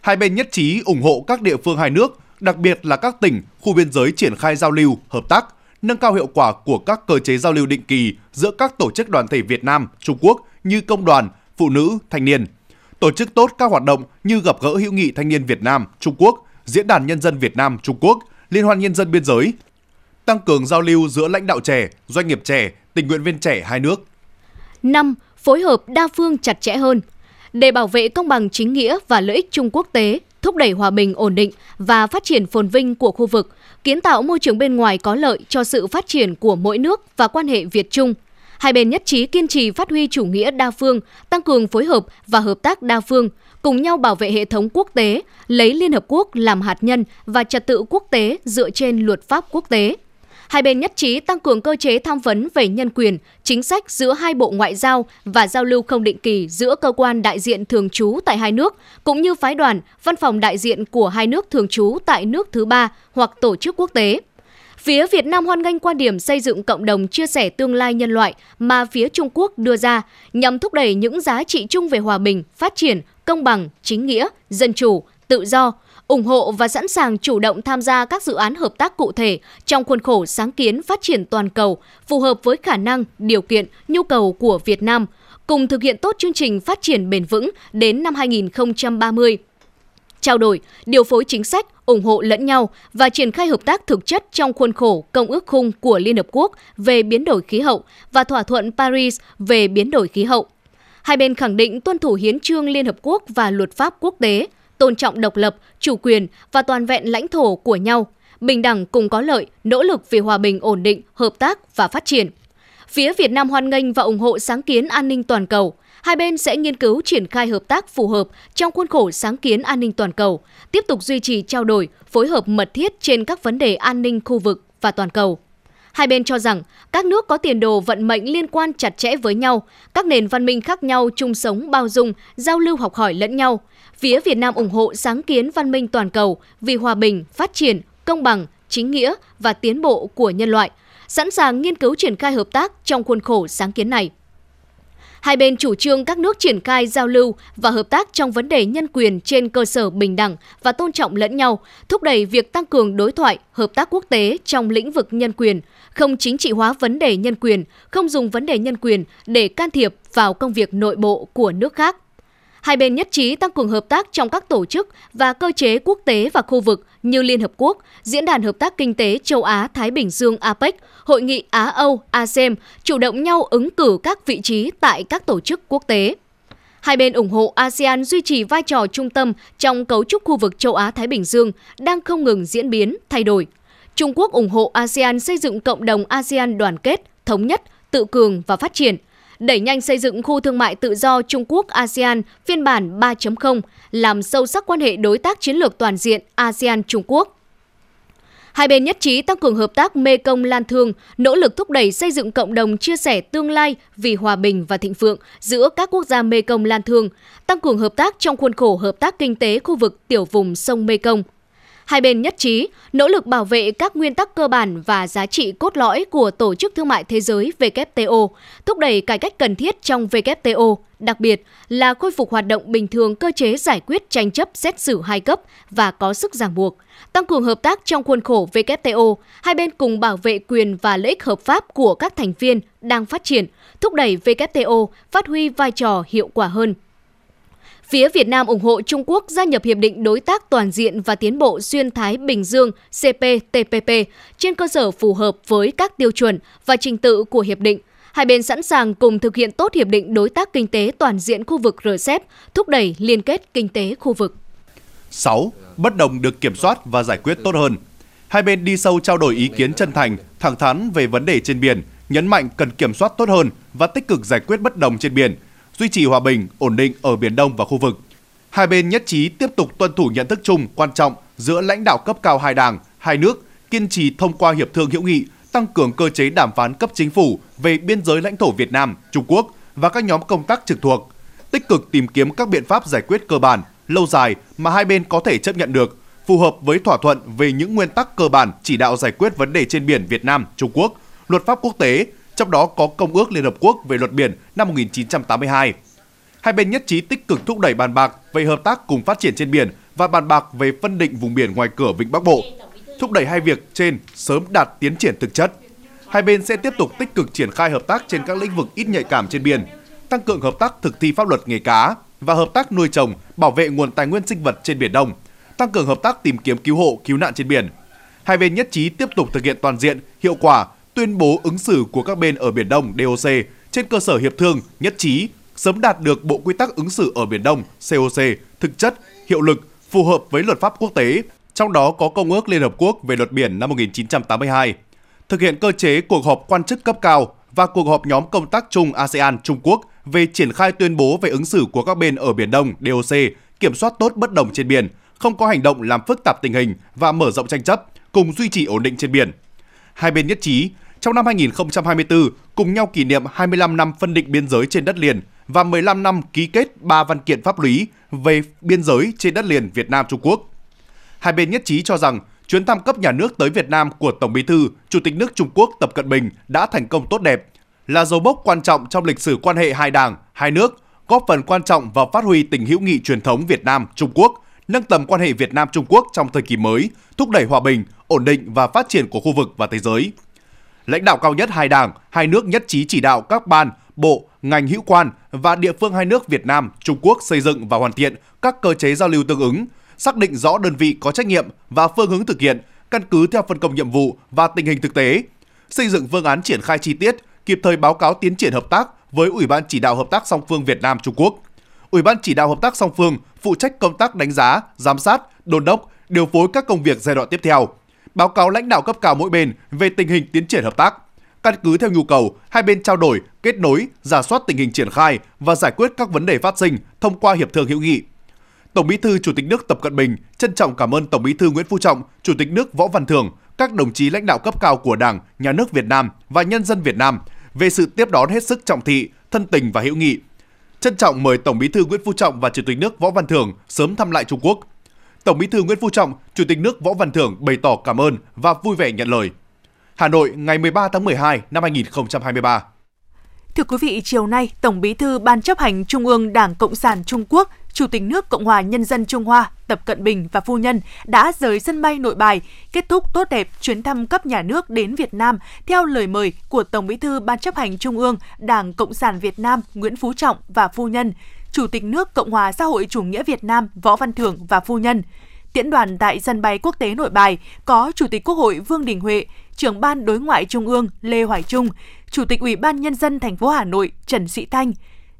hai bên nhất trí ủng hộ các địa phương hai nước, đặc biệt là các tỉnh, khu biên giới triển khai giao lưu, hợp tác, nâng cao hiệu quả của các cơ chế giao lưu định kỳ giữa các tổ chức đoàn thể Việt Nam, Trung Quốc như công đoàn, phụ nữ, thanh niên. Tổ chức tốt các hoạt động như gặp gỡ hữu nghị thanh niên Việt Nam, Trung Quốc, Diễn đàn Nhân dân Việt Nam, Trung Quốc, Liên hoan Nhân dân Biên giới, tăng cường giao lưu giữa lãnh đạo trẻ, doanh nghiệp trẻ, tình nguyện viên trẻ hai nước. 5. Phối hợp đa phương chặt chẽ hơn. Để bảo vệ công bằng chính nghĩa và lợi ích chung quốc tế, thúc đẩy hòa bình ổn định và phát triển phồn vinh của khu vực, kiến tạo môi trường bên ngoài có lợi cho sự phát triển của mỗi nước và quan hệ Việt Trung. Hai bên nhất trí kiên trì phát huy chủ nghĩa đa phương, tăng cường phối hợp và hợp tác đa phương, cùng nhau bảo vệ hệ thống quốc tế, lấy Liên Hợp Quốc làm hạt nhân và trật tự quốc tế dựa trên luật pháp quốc tế. Hai bên nhất trí tăng cường cơ chế tham vấn về nhân quyền, chính sách giữa hai bộ ngoại giao và giao lưu không định kỳ giữa cơ quan đại diện thường trú tại hai nước, cũng như phái đoàn, văn phòng đại diện của hai nước thường trú tại nước thứ ba hoặc tổ chức quốc tế. Phía Việt Nam hoan nghênh quan điểm xây dựng cộng đồng chia sẻ tương lai nhân loại mà phía Trung Quốc đưa ra nhằm thúc đẩy những giá trị chung về hòa bình, phát triển, công bằng, chính nghĩa, dân chủ, tự do, ủng hộ và sẵn sàng chủ động tham gia các dự án hợp tác cụ thể trong khuôn khổ sáng kiến phát triển toàn cầu, phù hợp với khả năng, điều kiện, nhu cầu của Việt Nam, cùng thực hiện tốt chương trình phát triển bền vững đến năm 2030 trao đổi, điều phối chính sách, ủng hộ lẫn nhau và triển khai hợp tác thực chất trong khuôn khổ Công ước khung của Liên Hợp Quốc về biến đổi khí hậu và thỏa thuận Paris về biến đổi khí hậu. Hai bên khẳng định tuân thủ hiến trương Liên Hợp Quốc và luật pháp quốc tế, tôn trọng độc lập, chủ quyền và toàn vẹn lãnh thổ của nhau, bình đẳng cùng có lợi, nỗ lực vì hòa bình ổn định, hợp tác và phát triển. Phía Việt Nam hoan nghênh và ủng hộ sáng kiến an ninh toàn cầu. Hai bên sẽ nghiên cứu triển khai hợp tác phù hợp trong khuôn khổ sáng kiến an ninh toàn cầu, tiếp tục duy trì trao đổi, phối hợp mật thiết trên các vấn đề an ninh khu vực và toàn cầu. Hai bên cho rằng các nước có tiền đồ vận mệnh liên quan chặt chẽ với nhau, các nền văn minh khác nhau chung sống bao dung, giao lưu học hỏi lẫn nhau. Phía Việt Nam ủng hộ sáng kiến văn minh toàn cầu vì hòa bình, phát triển, công bằng, chính nghĩa và tiến bộ của nhân loại, sẵn sàng nghiên cứu triển khai hợp tác trong khuôn khổ sáng kiến này. Hai bên chủ trương các nước triển khai giao lưu và hợp tác trong vấn đề nhân quyền trên cơ sở bình đẳng và tôn trọng lẫn nhau, thúc đẩy việc tăng cường đối thoại, hợp tác quốc tế trong lĩnh vực nhân quyền, không chính trị hóa vấn đề nhân quyền, không dùng vấn đề nhân quyền để can thiệp vào công việc nội bộ của nước khác. Hai bên nhất trí tăng cường hợp tác trong các tổ chức và cơ chế quốc tế và khu vực như Liên Hợp Quốc, Diễn đàn Hợp tác Kinh tế Châu Á-Thái Bình Dương APEC, Hội nghị Á-Âu ASEM, chủ động nhau ứng cử các vị trí tại các tổ chức quốc tế. Hai bên ủng hộ ASEAN duy trì vai trò trung tâm trong cấu trúc khu vực châu Á-Thái Bình Dương đang không ngừng diễn biến, thay đổi. Trung Quốc ủng hộ ASEAN xây dựng cộng đồng ASEAN đoàn kết, thống nhất, tự cường và phát triển, đẩy nhanh xây dựng khu thương mại tự do Trung Quốc ASEAN phiên bản 3.0, làm sâu sắc quan hệ đối tác chiến lược toàn diện ASEAN Trung Quốc. Hai bên nhất trí tăng cường hợp tác Mê Công Lan Thương, nỗ lực thúc đẩy xây dựng cộng đồng chia sẻ tương lai vì hòa bình và thịnh vượng giữa các quốc gia Mê Công Lan Thương, tăng cường hợp tác trong khuôn khổ hợp tác kinh tế khu vực tiểu vùng sông Mê Công. Hai bên nhất trí nỗ lực bảo vệ các nguyên tắc cơ bản và giá trị cốt lõi của Tổ chức Thương mại Thế giới WTO, thúc đẩy cải cách cần thiết trong WTO, đặc biệt là khôi phục hoạt động bình thường cơ chế giải quyết tranh chấp xét xử hai cấp và có sức ràng buộc. Tăng cường hợp tác trong khuôn khổ WTO, hai bên cùng bảo vệ quyền và lợi ích hợp pháp của các thành viên đang phát triển, thúc đẩy WTO phát huy vai trò hiệu quả hơn. Phía Việt Nam ủng hộ Trung Quốc gia nhập Hiệp định Đối tác Toàn diện và Tiến bộ Xuyên Thái Bình Dương CPTPP trên cơ sở phù hợp với các tiêu chuẩn và trình tự của Hiệp định. Hai bên sẵn sàng cùng thực hiện tốt Hiệp định Đối tác Kinh tế Toàn diện khu vực RCEP, thúc đẩy liên kết kinh tế khu vực. 6. Bất đồng được kiểm soát và giải quyết tốt hơn. Hai bên đi sâu trao đổi ý kiến chân thành, thẳng thắn về vấn đề trên biển, nhấn mạnh cần kiểm soát tốt hơn và tích cực giải quyết bất đồng trên biển – duy trì hòa bình, ổn định ở Biển Đông và khu vực. Hai bên nhất trí tiếp tục tuân thủ nhận thức chung quan trọng giữa lãnh đạo cấp cao hai đảng, hai nước, kiên trì thông qua hiệp thương hữu nghị, tăng cường cơ chế đàm phán cấp chính phủ về biên giới lãnh thổ Việt Nam, Trung Quốc và các nhóm công tác trực thuộc, tích cực tìm kiếm các biện pháp giải quyết cơ bản, lâu dài mà hai bên có thể chấp nhận được, phù hợp với thỏa thuận về những nguyên tắc cơ bản chỉ đạo giải quyết vấn đề trên biển Việt Nam, Trung Quốc, luật pháp quốc tế trong đó có Công ước Liên Hợp Quốc về luật biển năm 1982. Hai bên nhất trí tích cực thúc đẩy bàn bạc về hợp tác cùng phát triển trên biển và bàn bạc về phân định vùng biển ngoài cửa Vịnh Bắc Bộ, thúc đẩy hai việc trên sớm đạt tiến triển thực chất. Hai bên sẽ tiếp tục tích cực triển khai hợp tác trên các lĩnh vực ít nhạy cảm trên biển, tăng cường hợp tác thực thi pháp luật nghề cá và hợp tác nuôi trồng, bảo vệ nguồn tài nguyên sinh vật trên biển Đông, tăng cường hợp tác tìm kiếm cứu hộ, cứu nạn trên biển. Hai bên nhất trí tiếp tục thực hiện toàn diện, hiệu quả tuyên bố ứng xử của các bên ở Biển Đông DOC trên cơ sở hiệp thương nhất trí sớm đạt được bộ quy tắc ứng xử ở Biển Đông COC thực chất, hiệu lực, phù hợp với luật pháp quốc tế, trong đó có Công ước Liên Hợp Quốc về luật biển năm 1982, thực hiện cơ chế cuộc họp quan chức cấp cao và cuộc họp nhóm công tác chung ASEAN Trung Quốc về triển khai tuyên bố về ứng xử của các bên ở Biển Đông DOC, kiểm soát tốt bất đồng trên biển, không có hành động làm phức tạp tình hình và mở rộng tranh chấp, cùng duy trì ổn định trên biển. Hai bên nhất trí, trong năm 2024, cùng nhau kỷ niệm 25 năm phân định biên giới trên đất liền và 15 năm ký kết 3 văn kiện pháp lý về biên giới trên đất liền Việt Nam Trung Quốc. Hai bên nhất trí cho rằng chuyến thăm cấp nhà nước tới Việt Nam của Tổng Bí thư, Chủ tịch nước Trung Quốc Tập Cận Bình đã thành công tốt đẹp, là dấu mốc quan trọng trong lịch sử quan hệ hai đảng, hai nước, góp phần quan trọng vào phát huy tình hữu nghị truyền thống Việt Nam Trung Quốc, nâng tầm quan hệ Việt Nam Trung Quốc trong thời kỳ mới, thúc đẩy hòa bình, ổn định và phát triển của khu vực và thế giới. Lãnh đạo cao nhất hai đảng, hai nước nhất trí chỉ đạo các ban, bộ, ngành hữu quan và địa phương hai nước Việt Nam, Trung Quốc xây dựng và hoàn thiện các cơ chế giao lưu tương ứng, xác định rõ đơn vị có trách nhiệm và phương hướng thực hiện, căn cứ theo phân công nhiệm vụ và tình hình thực tế, xây dựng phương án triển khai chi tiết, kịp thời báo cáo tiến triển hợp tác với Ủy ban chỉ đạo hợp tác song phương Việt Nam Trung Quốc. Ủy ban chỉ đạo hợp tác song phương phụ trách công tác đánh giá, giám sát, đôn đốc, điều phối các công việc giai đoạn tiếp theo, báo cáo lãnh đạo cấp cao mỗi bên về tình hình tiến triển hợp tác. Căn cứ theo nhu cầu, hai bên trao đổi, kết nối, giả soát tình hình triển khai và giải quyết các vấn đề phát sinh thông qua hiệp thương hữu nghị. Tổng Bí thư Chủ tịch nước Tập Cận Bình trân trọng cảm ơn Tổng Bí thư Nguyễn Phú Trọng, Chủ tịch nước Võ Văn Thưởng, các đồng chí lãnh đạo cấp cao của Đảng, Nhà nước Việt Nam và nhân dân Việt Nam về sự tiếp đón hết sức trọng thị, thân tình và hữu nghị. Trân trọng mời Tổng Bí thư Nguyễn Phú Trọng và Chủ tịch nước Võ Văn Thưởng sớm thăm lại Trung Quốc. Tổng Bí thư Nguyễn Phú Trọng, Chủ tịch nước Võ Văn Thưởng bày tỏ cảm ơn và vui vẻ nhận lời. Hà Nội ngày 13 tháng 12 năm 2023. Thưa quý vị, chiều nay, Tổng Bí thư Ban chấp hành Trung ương Đảng Cộng sản Trung Quốc, Chủ tịch nước Cộng hòa Nhân dân Trung Hoa Tập Cận Bình và phu nhân đã rời sân bay Nội Bài, kết thúc tốt đẹp chuyến thăm cấp nhà nước đến Việt Nam theo lời mời của Tổng Bí thư Ban chấp hành Trung ương Đảng Cộng sản Việt Nam Nguyễn Phú Trọng và phu nhân, Chủ tịch nước Cộng hòa xã hội chủ nghĩa Việt Nam Võ Văn Thưởng và phu nhân. Tiễn đoàn tại sân bay quốc tế Nội Bài có Chủ tịch Quốc hội Vương Đình Huệ, trưởng ban đối ngoại Trung ương Lê Hoài Trung, Chủ tịch Ủy ban Nhân dân thành phố Hà Nội Trần Sĩ Thanh.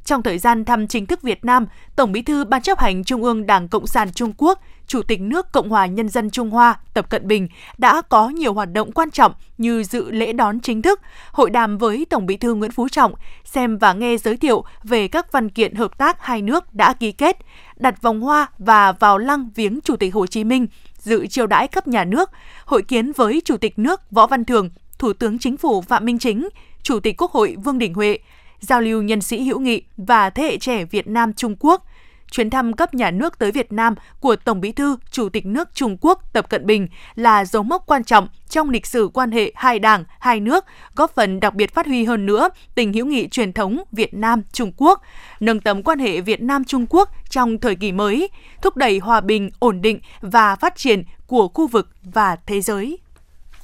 Trong thời gian thăm chính thức Việt Nam, Tổng Bí thư Ban chấp hành Trung ương Đảng Cộng sản Trung Quốc, Chủ tịch nước Cộng hòa Nhân dân Trung Hoa Tập Cận Bình đã có nhiều hoạt động quan trọng như dự lễ đón chính thức, hội đàm với Tổng Bí thư Nguyễn Phú Trọng, xem và nghe giới thiệu về các văn kiện hợp tác hai nước đã ký kết, đặt vòng hoa và vào lăng viếng Chủ tịch Hồ Chí Minh, dự chiêu đãi cấp nhà nước, hội kiến với Chủ tịch nước Võ Văn Thường, Thủ tướng Chính phủ Phạm Minh Chính, Chủ tịch Quốc hội Vương Đình Huệ, giao lưu nhân sĩ hữu nghị và thế hệ trẻ Việt Nam Trung Quốc. Chuyến thăm cấp nhà nước tới Việt Nam của Tổng Bí thư Chủ tịch nước Trung Quốc Tập Cận Bình là dấu mốc quan trọng trong lịch sử quan hệ hai đảng, hai nước, góp phần đặc biệt phát huy hơn nữa tình hữu nghị truyền thống Việt Nam Trung Quốc, nâng tầm quan hệ Việt Nam Trung Quốc trong thời kỳ mới, thúc đẩy hòa bình, ổn định và phát triển của khu vực và thế giới.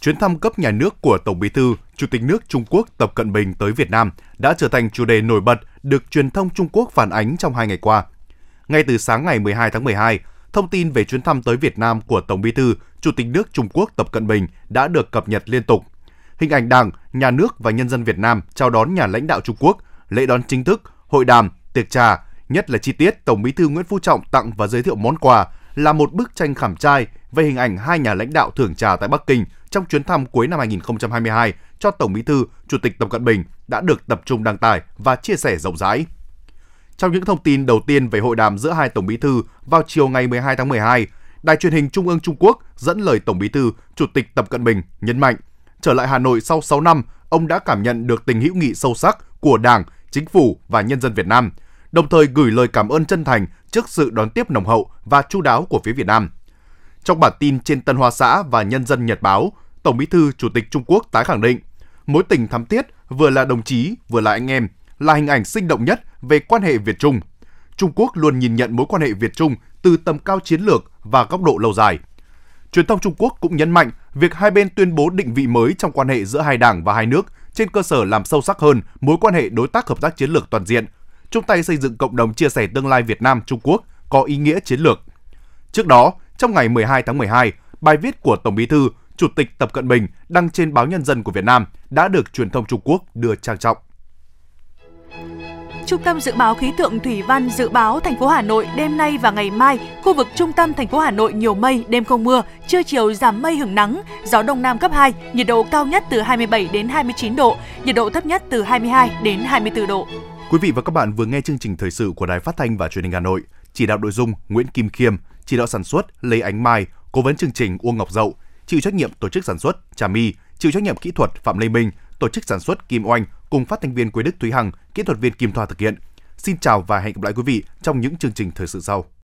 Chuyến thăm cấp nhà nước của Tổng Bí thư, Chủ tịch nước Trung Quốc Tập Cận Bình tới Việt Nam đã trở thành chủ đề nổi bật được truyền thông Trung Quốc phản ánh trong hai ngày qua. Ngay từ sáng ngày 12 tháng 12, thông tin về chuyến thăm tới Việt Nam của Tổng Bí thư, Chủ tịch nước Trung Quốc Tập Cận Bình đã được cập nhật liên tục. Hình ảnh Đảng, nhà nước và nhân dân Việt Nam chào đón nhà lãnh đạo Trung Quốc, lễ đón chính thức, hội đàm, tiệc trà, nhất là chi tiết Tổng Bí thư Nguyễn Phú Trọng tặng và giới thiệu món quà là một bức tranh khảm trai về hình ảnh hai nhà lãnh đạo thưởng trà tại Bắc Kinh trong chuyến thăm cuối năm 2022 cho Tổng Bí thư, Chủ tịch Tập Cận Bình đã được tập trung đăng tải và chia sẻ rộng rãi. Trong những thông tin đầu tiên về hội đàm giữa hai Tổng Bí thư vào chiều ngày 12 tháng 12, Đài truyền hình Trung ương Trung Quốc dẫn lời Tổng Bí thư, Chủ tịch Tập Cận Bình nhấn mạnh, trở lại Hà Nội sau 6 năm, ông đã cảm nhận được tình hữu nghị sâu sắc của Đảng, Chính phủ và nhân dân Việt Nam, đồng thời gửi lời cảm ơn chân thành trước sự đón tiếp nồng hậu và chu đáo của phía Việt Nam. Trong bản tin trên Tân Hoa Xã và Nhân dân Nhật Báo, Tổng Bí thư Chủ tịch Trung Quốc tái khẳng định, mối tình thắm thiết vừa là đồng chí, vừa là anh em, là hình ảnh sinh động nhất về quan hệ Việt Trung. Trung Quốc luôn nhìn nhận mối quan hệ Việt Trung từ tầm cao chiến lược và góc độ lâu dài. Truyền thông Trung Quốc cũng nhấn mạnh việc hai bên tuyên bố định vị mới trong quan hệ giữa hai đảng và hai nước trên cơ sở làm sâu sắc hơn mối quan hệ đối tác hợp tác chiến lược toàn diện, chung tay xây dựng cộng đồng chia sẻ tương lai Việt Nam Trung Quốc có ý nghĩa chiến lược. Trước đó, trong ngày 12 tháng 12, bài viết của Tổng Bí thư, Chủ tịch Tập Cận Bình đăng trên báo Nhân dân của Việt Nam đã được truyền thông Trung Quốc đưa trang trọng. Trung tâm Dự báo Khí tượng Thủy văn dự báo thành phố Hà Nội đêm nay và ngày mai, khu vực trung tâm thành phố Hà Nội nhiều mây, đêm không mưa, trưa chiều giảm mây hưởng nắng, gió đông nam cấp 2, nhiệt độ cao nhất từ 27 đến 29 độ, nhiệt độ thấp nhất từ 22 đến 24 độ. Quý vị và các bạn vừa nghe chương trình thời sự của Đài Phát thanh và Truyền hình Hà Nội, chỉ đạo nội dung Nguyễn Kim Khiêm, chỉ đạo sản xuất Lê Ánh Mai, cố vấn chương trình Uông Ngọc Dậu, chịu trách nhiệm tổ chức sản xuất Trà My, chịu trách nhiệm kỹ thuật Phạm Lê Minh, tổ chức sản xuất Kim Oanh cùng phát thanh viên Quế Đức Thúy Hằng, kỹ thuật viên Kim Thoa thực hiện. Xin chào và hẹn gặp lại quý vị trong những chương trình thời sự sau.